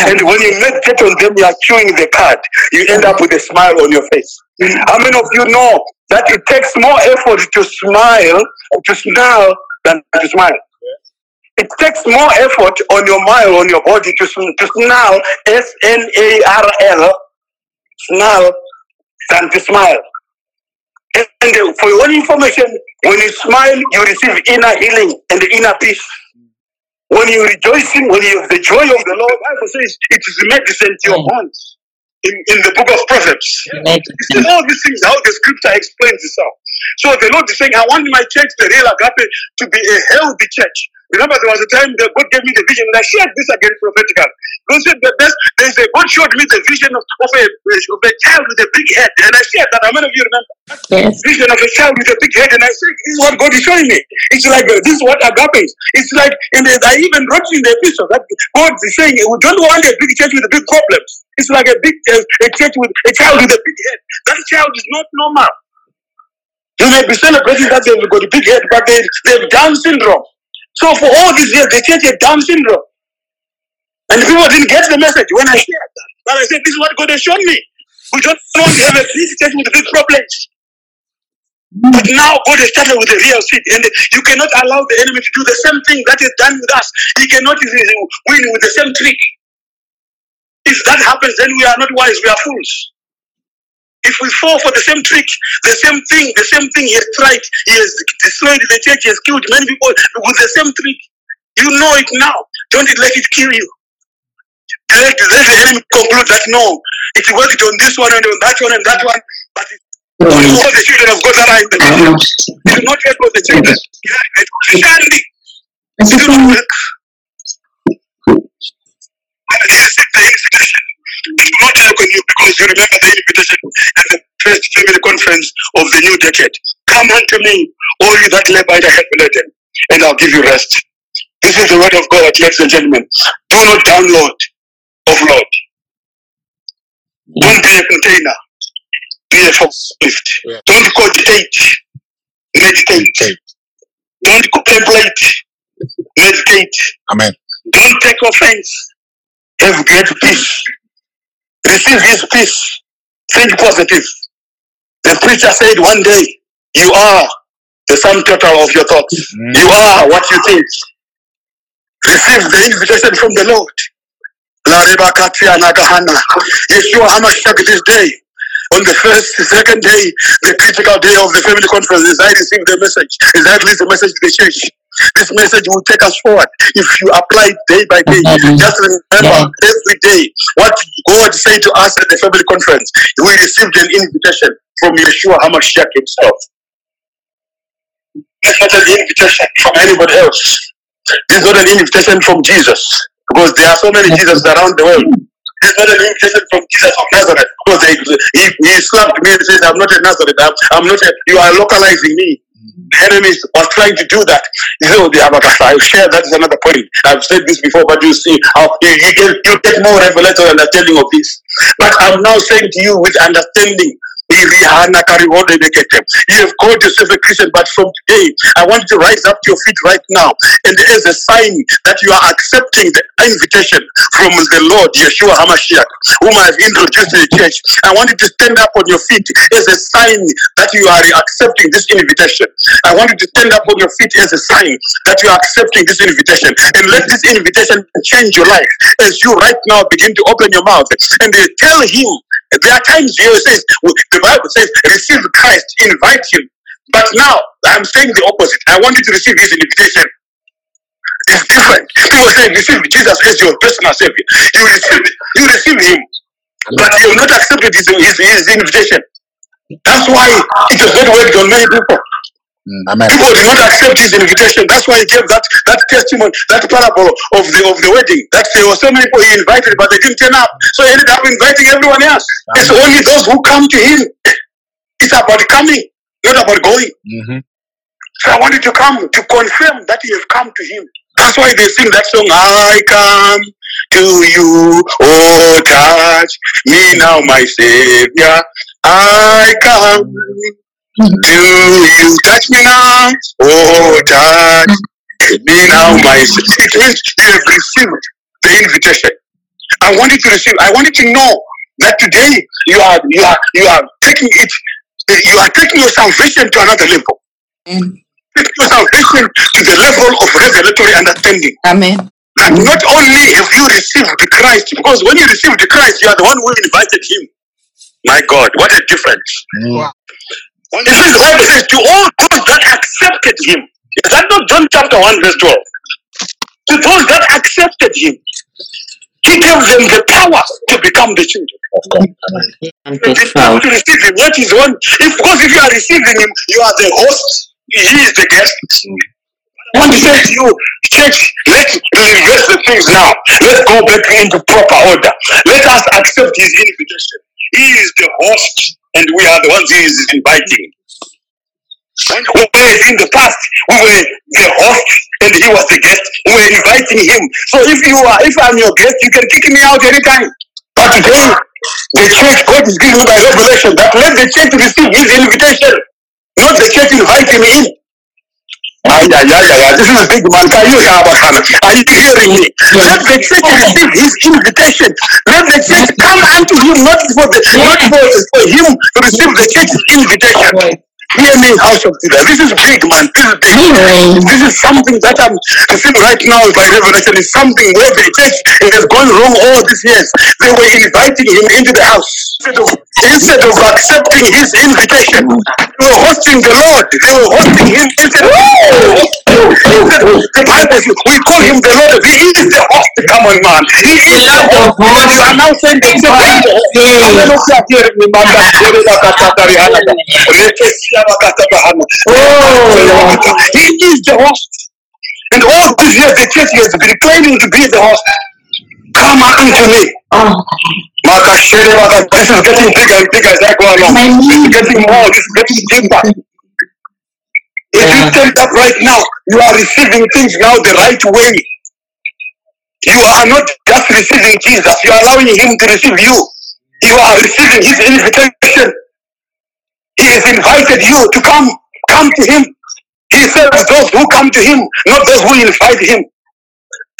And when you meditate on them, you are chewing the cud. You end up with a smile on your face. How many of you know that it takes more effort to smile, to smile, than to smile? It takes more effort on your mind, on your body to, to snarl, S N A R L, snarl, than to smile. And uh, for your own information, when you smile, you receive inner healing and inner peace. When you're rejoicing, when you have the joy of the Lord, Bible says it is medicine to your mm. bones. In, in the book of Proverbs. See all these things, how the scripture explains itself. So the Lord is saying, I want my church, the real agape, to be a healthy church. Remember, there was a time that God gave me the vision, and I shared this again prophetically. God said that there's, there's a, God showed me the vision of, of, a, of a child with a big head, and I shared that. How many of you remember? Yes. vision of a child with a big head, and I said, "This is what God is showing me." It's like this is what agape is. It's like, and I even wrote in the epistle that God is saying, "We don't want a big church with big problems." It's like a big uh, a church with a child with a big head. That child is not normal. You may be celebrating that they've got a big head, but they they have Down syndrome. So for all these years, the church had Down syndrome, and people didn't get the message when I shared that. But I said, "This is what God has shown me." We don't want to have a big church with big problems. But now God has started with a real seed, and you cannot allow the enemy to do the same thing that is done with us. He cannot win with the same trick. If that happens, then we are not wise, we are fools. If we fall for the same trick, the same thing, the same thing he has tried, he has destroyed the church, he has killed many people with the same trick. You know it now. Don't let it kill you. Let, let the enemy conclude that no, it worked on this one and on that one and that one, but it all the children of God that are in the vision. It is not yet for the children. Christianity. It is not work. The invitation. It not work on you because you remember the invitation at the first family conference of the new decade. Come unto me, all you that labor and are heavy laden, and I'll give you rest. This is the word of God, ladies and gentlemen. Do not download, offload. Don't be a container. Be a forklift. Yeah. Don't cogitate. Meditate. Don't contemplate. Meditate. Amen. Don't take offense. Have great peace. Receive his peace. Think positive. The preacher said one day, You are the sum total of your thoughts. Mm. You are what you think. Receive the invitation from the Lord. La Reba Katia Nagahana. Yeshua Hamashiach this day. On the first, second day, the critical day of the family conference, as I received the message, as I released the message to the church. This message will take us forward if you apply it day by day. Just remember every day what God said to us at the family conference. We received an invitation from Yeshua Hamashiach himself. It's not an invitation from anybody else. It's not an invitation from Jesus because there are so many Jesus around the world. It's not an invitation from Jesus of Nazareth because they, he, he slapped me and said, I'm not a Nazareth. I'm, I'm not a, you are localizing me. Enemy was trying to do that. You know, the Abakasa, I've shared that is another point. I've said this before, but you see how you, you, get, you get more revelatory understanding of this. But I'm now saying to you with understanding. You have called yourself a Christian, but from today, I want you to rise up to your feet right now. And as a sign that you are accepting the invitation from the Lord, Yeshua HaMashiach, whom I have introduced to the church, I want you to stand up on your feet as a sign that you are accepting this invitation. I want you to stand up on your feet as a sign that you are accepting this invitation. And let this invitation change your life as you right now begin to open your mouth and tell Him. There are times here says, the Bible says, receive Christ, invite Him. But now, I'm saying the opposite. I want you to receive His invitation. It's different. People say, receive Jesus as your personal Savior. You receive, you receive Him, but you have not accepted His, his, his invitation. That's why it has not worked on many people. Mm. Amen. People did not accept his invitation. That's why he gave that that testimony, that parable of the of the wedding. That there were so many people he invited, but they didn't turn up. So he ended up inviting everyone else. It's only those who come to him. It's about coming, not about going. Mm-hmm. So I wanted to come to confirm that you have come to him. That's why they sing that song, I come to you, oh touch me now, my Savior. I come to you, touch me now, oh touch me now, my it means you have received the invitation. I want you to receive. I want you to know that today you are you are you are taking it. You are taking your salvation to another level. Amen. Taking your salvation to the level of revelatory understanding. Amen. That not only have you received the Christ, because when you received the Christ, you are the one who invited him. My God, what a difference. Mm. When it says, the Bible says, to all those that accepted him. Is that not John chapter 1, verse 12? To those that accepted him, he gave them the power to become the children. Of God. And The power to receive him. What is one? If, because if you are receiving him, you are the host, he is the guest. I want to say to you, church, let's reverse the things now. Let's go back into proper order. Let us accept his invitation. He is the host, and we are the ones he is inviting. Whereas in the past, we were the host and he was the guest. We were inviting him. So if you are, if I'm your guest, you can kick me out anytime. But today, the church, God is giving me by revelation that let the church receive his invitation, not the church invite him in. Ay, ay, ay, ay, ay, this is a big man. Are you, are you hearing me? Let the church receive his invitation. Let the church come unto him, not for the, not for, for him to receive the church's invitation. Hear me, house of Judah. This is big, man. This is big. This is something that I'm seeing right now by revelation. Is something where the church has gone wrong all these years. They were inviting him into the house instead of, instead of accepting his invitation. They were hosting the Lord. They were hosting him instead of. instead The Bible says we call him the Lord. He is the host. Come on, man. He is the host. And you are now saying that hearing me, man. Oh, he is the host. And all these years the church has been claiming to be the host. Come unto me. Oh, Maka Shere This is getting bigger and bigger as I go along. This is getting more, this is getting deeper. If you Yeah. stand up right now, you are receiving things now the right way. You are not just receiving Jesus, you are allowing him to receive you. You are receiving his invitation. He has invited you to come. Come to him. He serves those who come to him, not those who invite him.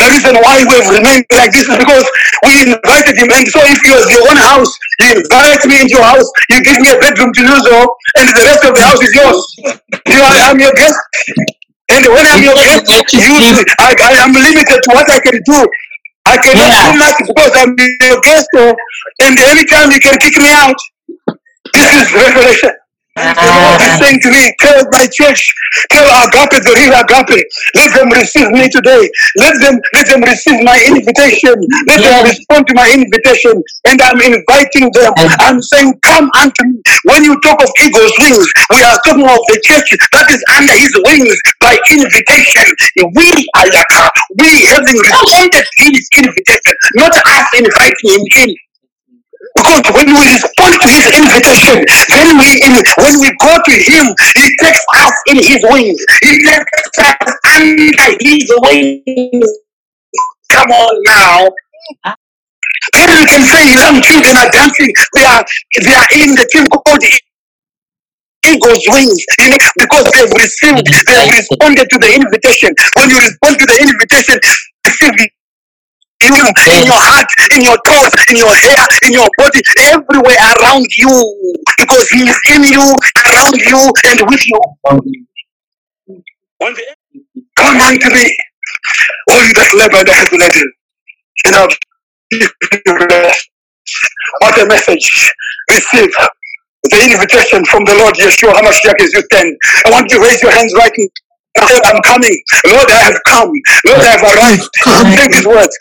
The reason why we have remained like this is because we invited him. And so if you have your own house, you invite me into your house, you give me a bedroom to use, and the rest of the house is yours. You are, I'm your guest. And when I'm your guest, you, I, I am limited to what I can do. I cannot Yeah. do much because I'm your guest, and anytime you can kick me out. This is revelation. And the Lord is saying to me, tell my church, tell Agape, the real Agape, let them receive me today. Let them, let them receive my invitation. Let them respond to my invitation. And I'm inviting them. I'm saying, come unto me. When you talk of eagle's wings, we are talking of the church that is under his wings by invitation. We are Yaka. We having responded to his invitation, not us inviting him in. Because when we respond to his invitation, then we when we go to him, he takes us in his wings. He takes us under his wings. Come on now. Then we can say young children are dancing. They are they are in the thing called eagle's wings, you know, because they've received, they've responded to the invitation. When you respond to the invitation, receive you in your heart, in your thoughts, in your hair, in your body, everywhere around you. Because he is in you, around you, and with you. When the- Come unto me, all you that labor and are heavy laden, and I'll give you rest. What a message. Receive the invitation from the Lord Yeshua HaMashiach as you stand. I want you to raise your hands right now. Say, I'm coming. Lord, I have come. Lord, I have arrived. Take these words.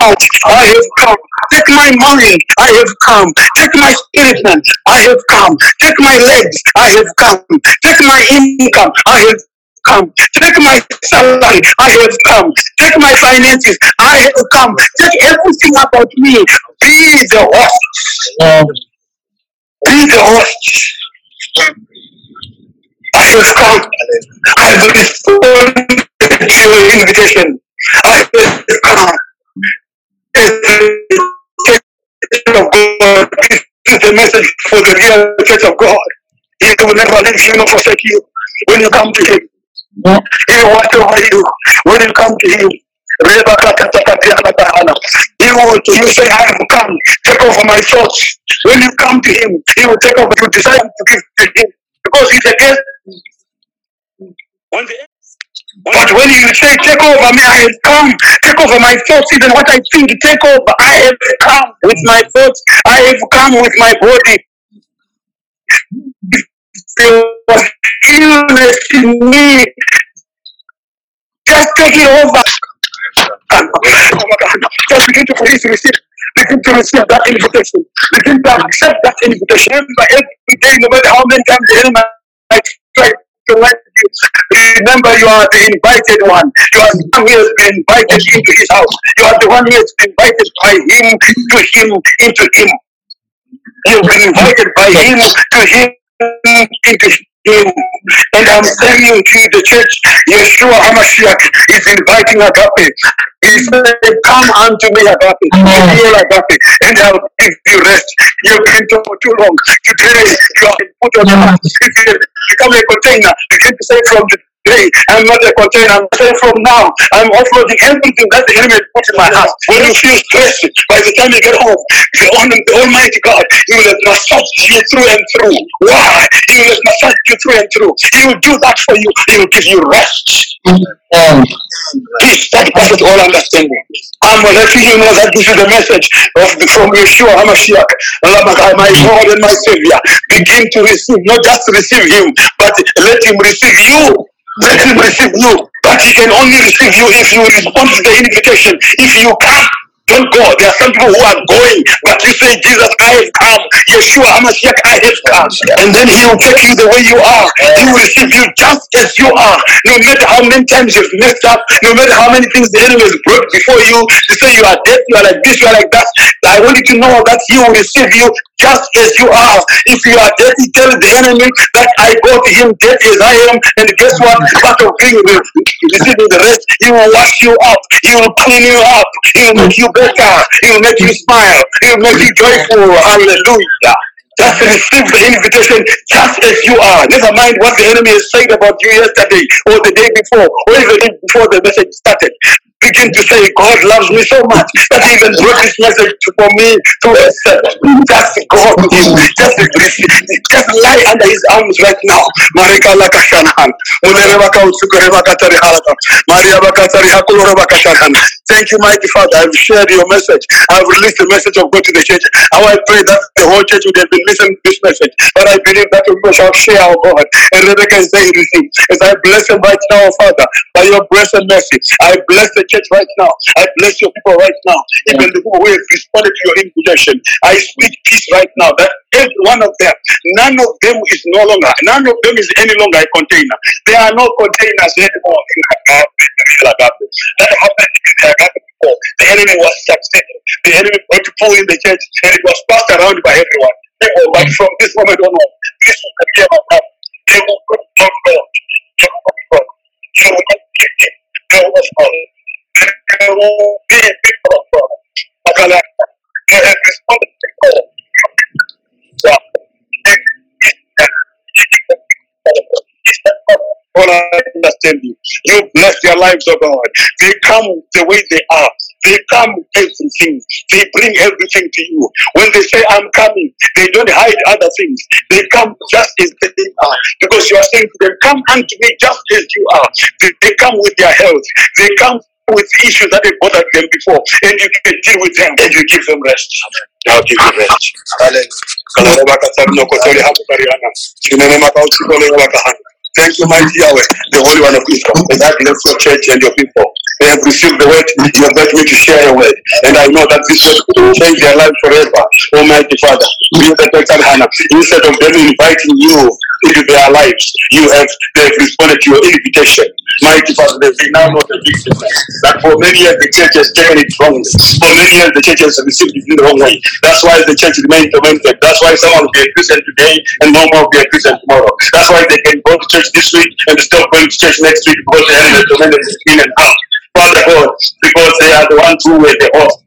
Out. I have come. Take my mind. I have come. Take my spirit, man. I have come. Take my legs. I have come. Take my income. I have come. Take my salary. I have come. Take my finances. I have come. Take everything about me. Be the host. Be the host. I come. I have responded to your invitation. I God. This is the message for the real church of God. He will never leave you nor forsake you when you come to Him. He will watch over you when you come to him. He will you say, I have come, take over my thoughts. When you come to him, he will take over. You decide to give to him. Because he's a guest. When the but when you say, take over me, I have come, take over my thoughts, even what I think, take over. I have come with my thoughts, I have come with my body. There was illness in me. Just take it over. Just begin to please receive. Begin to receive that invitation. Begin to accept that invitation. Remember every day, no matter how many times the enemy might to. Remember, you are the invited one. You are the one who has been invited into his house. You are the one who has been invited by him to him, into him. You've been invited by him to him, into him. And I'm saying to the church, Yeshua HaMashiach is inviting Agape. He said, Come unto me, Agape, the real Agape, and I'll give you rest. You've been for too long. Today, you are put on your heart. If you become a container, begin to say from today, I'm not a container. I'm saying from now, I'm offloading everything that the enemy put in my heart. When you feel stressed, by the time you get home, the, the Almighty God, He will massage you through and through. Why? He will massage you through and through. He will do that for you. He will give you rest. Amen. Peace that passes all understanding. I'm letting you know that this is the message of the, from Yeshua HaMashiach, my Lord and my Savior. Begin to receive, not just receive Him, but let Him receive you. Let Him receive you. But He can only receive you if you respond to the invitation. If you come, don't go. There are some people who are going, but you say, Jesus, I have come. Yeshua HaMashiach, I have come. And then He will take you the way you are. He will receive you just as you are. No matter how many times you've messed up, no matter how many things the enemy has brought before you, to say you are dead, you are like this, you are like that. I want you to know that He will receive you just as you are. If you are dirty, tell the enemy that I go to Him dead as I am. And guess what? Part of being re- receiving the rest, He will wash you up. He will clean you up. He will make you better. He will make you smile. He will make you joyful. Hallelujah. Just receive the invitation just as you are. Never mind what the enemy has said about you yesterday or the day before or even before the message started. Begin to say, God loves me so much that he even brought this message for me to accept. Just go to him. Just. Just lie under his arms right now. Marika laka shanahan. Mulere baka utsukure baka tari halaka. Maria baka tari hakulore baka. Thank you, mighty Father. I've shared your message. I've released the message of God to the church. How I pray that the whole church would have been listening to this message. But I believe that people shall share our God. And Rebecca is saying receive. As I bless them right now, Father, by your grace and mercy, I bless the church right now. I bless your people right now. Even the people who have responded to your invitation. I speak peace right now that every one of them, none of them is no longer, none of them is any longer a container. There are no containers anymore in Agape. That happened in Agape before. The enemy was successful. The enemy brought people in the church and it was passed around by everyone. People, but from this moment onward, this will be about God. They will come from God. They will come from God. They will not be it. They will not follow. I understand you. You bless their lives, oh God. They come the way they are. They come everything. They bring everything to you. When they say, I'm coming, they don't hide other things. They come just as they are. Because you are saying to them, Come unto me just as you are. They, they come with their health. They come with issues that have bothered them before. And you can deal with them and you give them rest. I'll give you rest. Thank you, mighty Yahweh, the Holy One of Israel. And I bless your church and your people. They have received the word. You have me to share your word. And I know that this word will change their life forever. Almighty Father, be the Texan Hannah. Instead of them inviting you into their lives, you have they have responded to your invitation. Mighty Father, they now know the big difference. That for many years the church has taken it wrongly. For many years the church has received it in the wrong way. That's why the church remains tormented. That's why someone will be a Christian today and no more will be a Christian tomorrow. That's why they can go to church this week and stop going to church next week because they are tormented in and out. Father God, because they are the ones who were the host.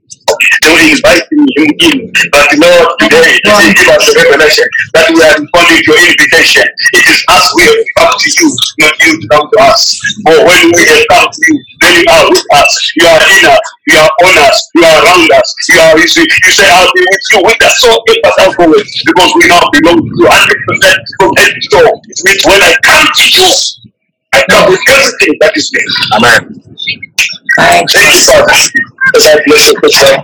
They were inviting him in. But Lord, today, you give us a revelation that we are responding to your invitation. It is us we have come to you, not you to come to us. For when we have come to you, then you are with us. You are in us. You are on us. You are around us. You are with you you say I'll be with you with us. So take us out forward because we now belong to you 100% from head to toe. It means when I come to you, I come with everything that is me. Amen. Thank Thank you, Father, as I bless your church.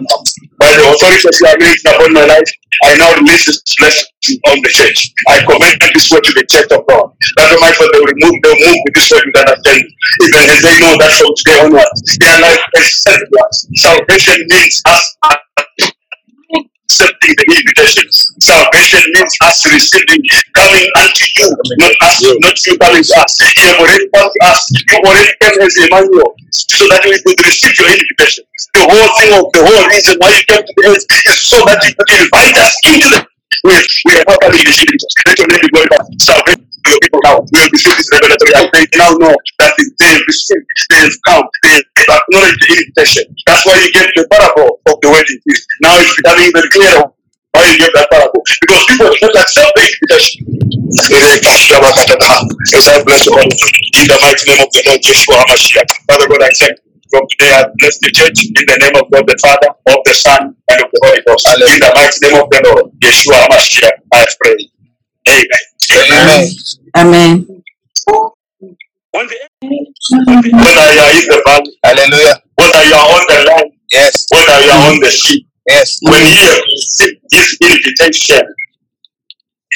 By the authority that you have raised upon my life, I now release this blessing on the church. I commend this word to the church of God. That the might they will move, they'll move with this word with understanding. Even as they know that from today onwards, their life is set Salvation means us accepting the invitation. Salvation means us receiving, coming unto you, not us, not you coming to us. You have already come to us. You already came as Emmanuel, so that we could receive your invitation. The whole thing of the whole reason why you came to the earth is so that you could invite us into the we, we are properly receiving it. Let your name be glorified. Salvation your people now. We have this revelatory. They now know that they have received, they have come, they have acknowledged the invitation. That's why you get the parable of the wedding feast. Now it's becoming very clear why you get that parable. Because people do not accept the invitation. As I bless you all in the mighty name of the Lord Yeshua HaMashiach. Father God, I thank you. From today, I bless the church in the name of God the Father, of the Son, and of the Holy Ghost. In the mighty name of the Lord Yeshua HaMashiach, I pray. Amen. Amen. Amen. When the, whether you are in the valley, Hallelujah. whether you are on the land, Yes. whether you are on the sea, Yes. when you have received this invitation,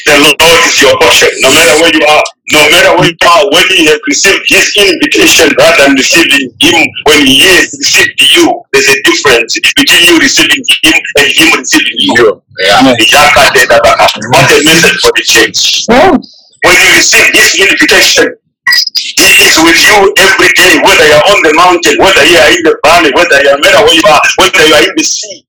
the Lord is your portion. No matter where you are, no matter where you are, when you have received His invitation rather than receiving Him, when He has received you, there's a difference between you receiving Him and Him receiving you. Yeah. What a message for the church. When you receive his invitation, He is with you every day, whether you're on the mountain, whether you are in the valley, whether you are no matter where you are, whether you are in the sea.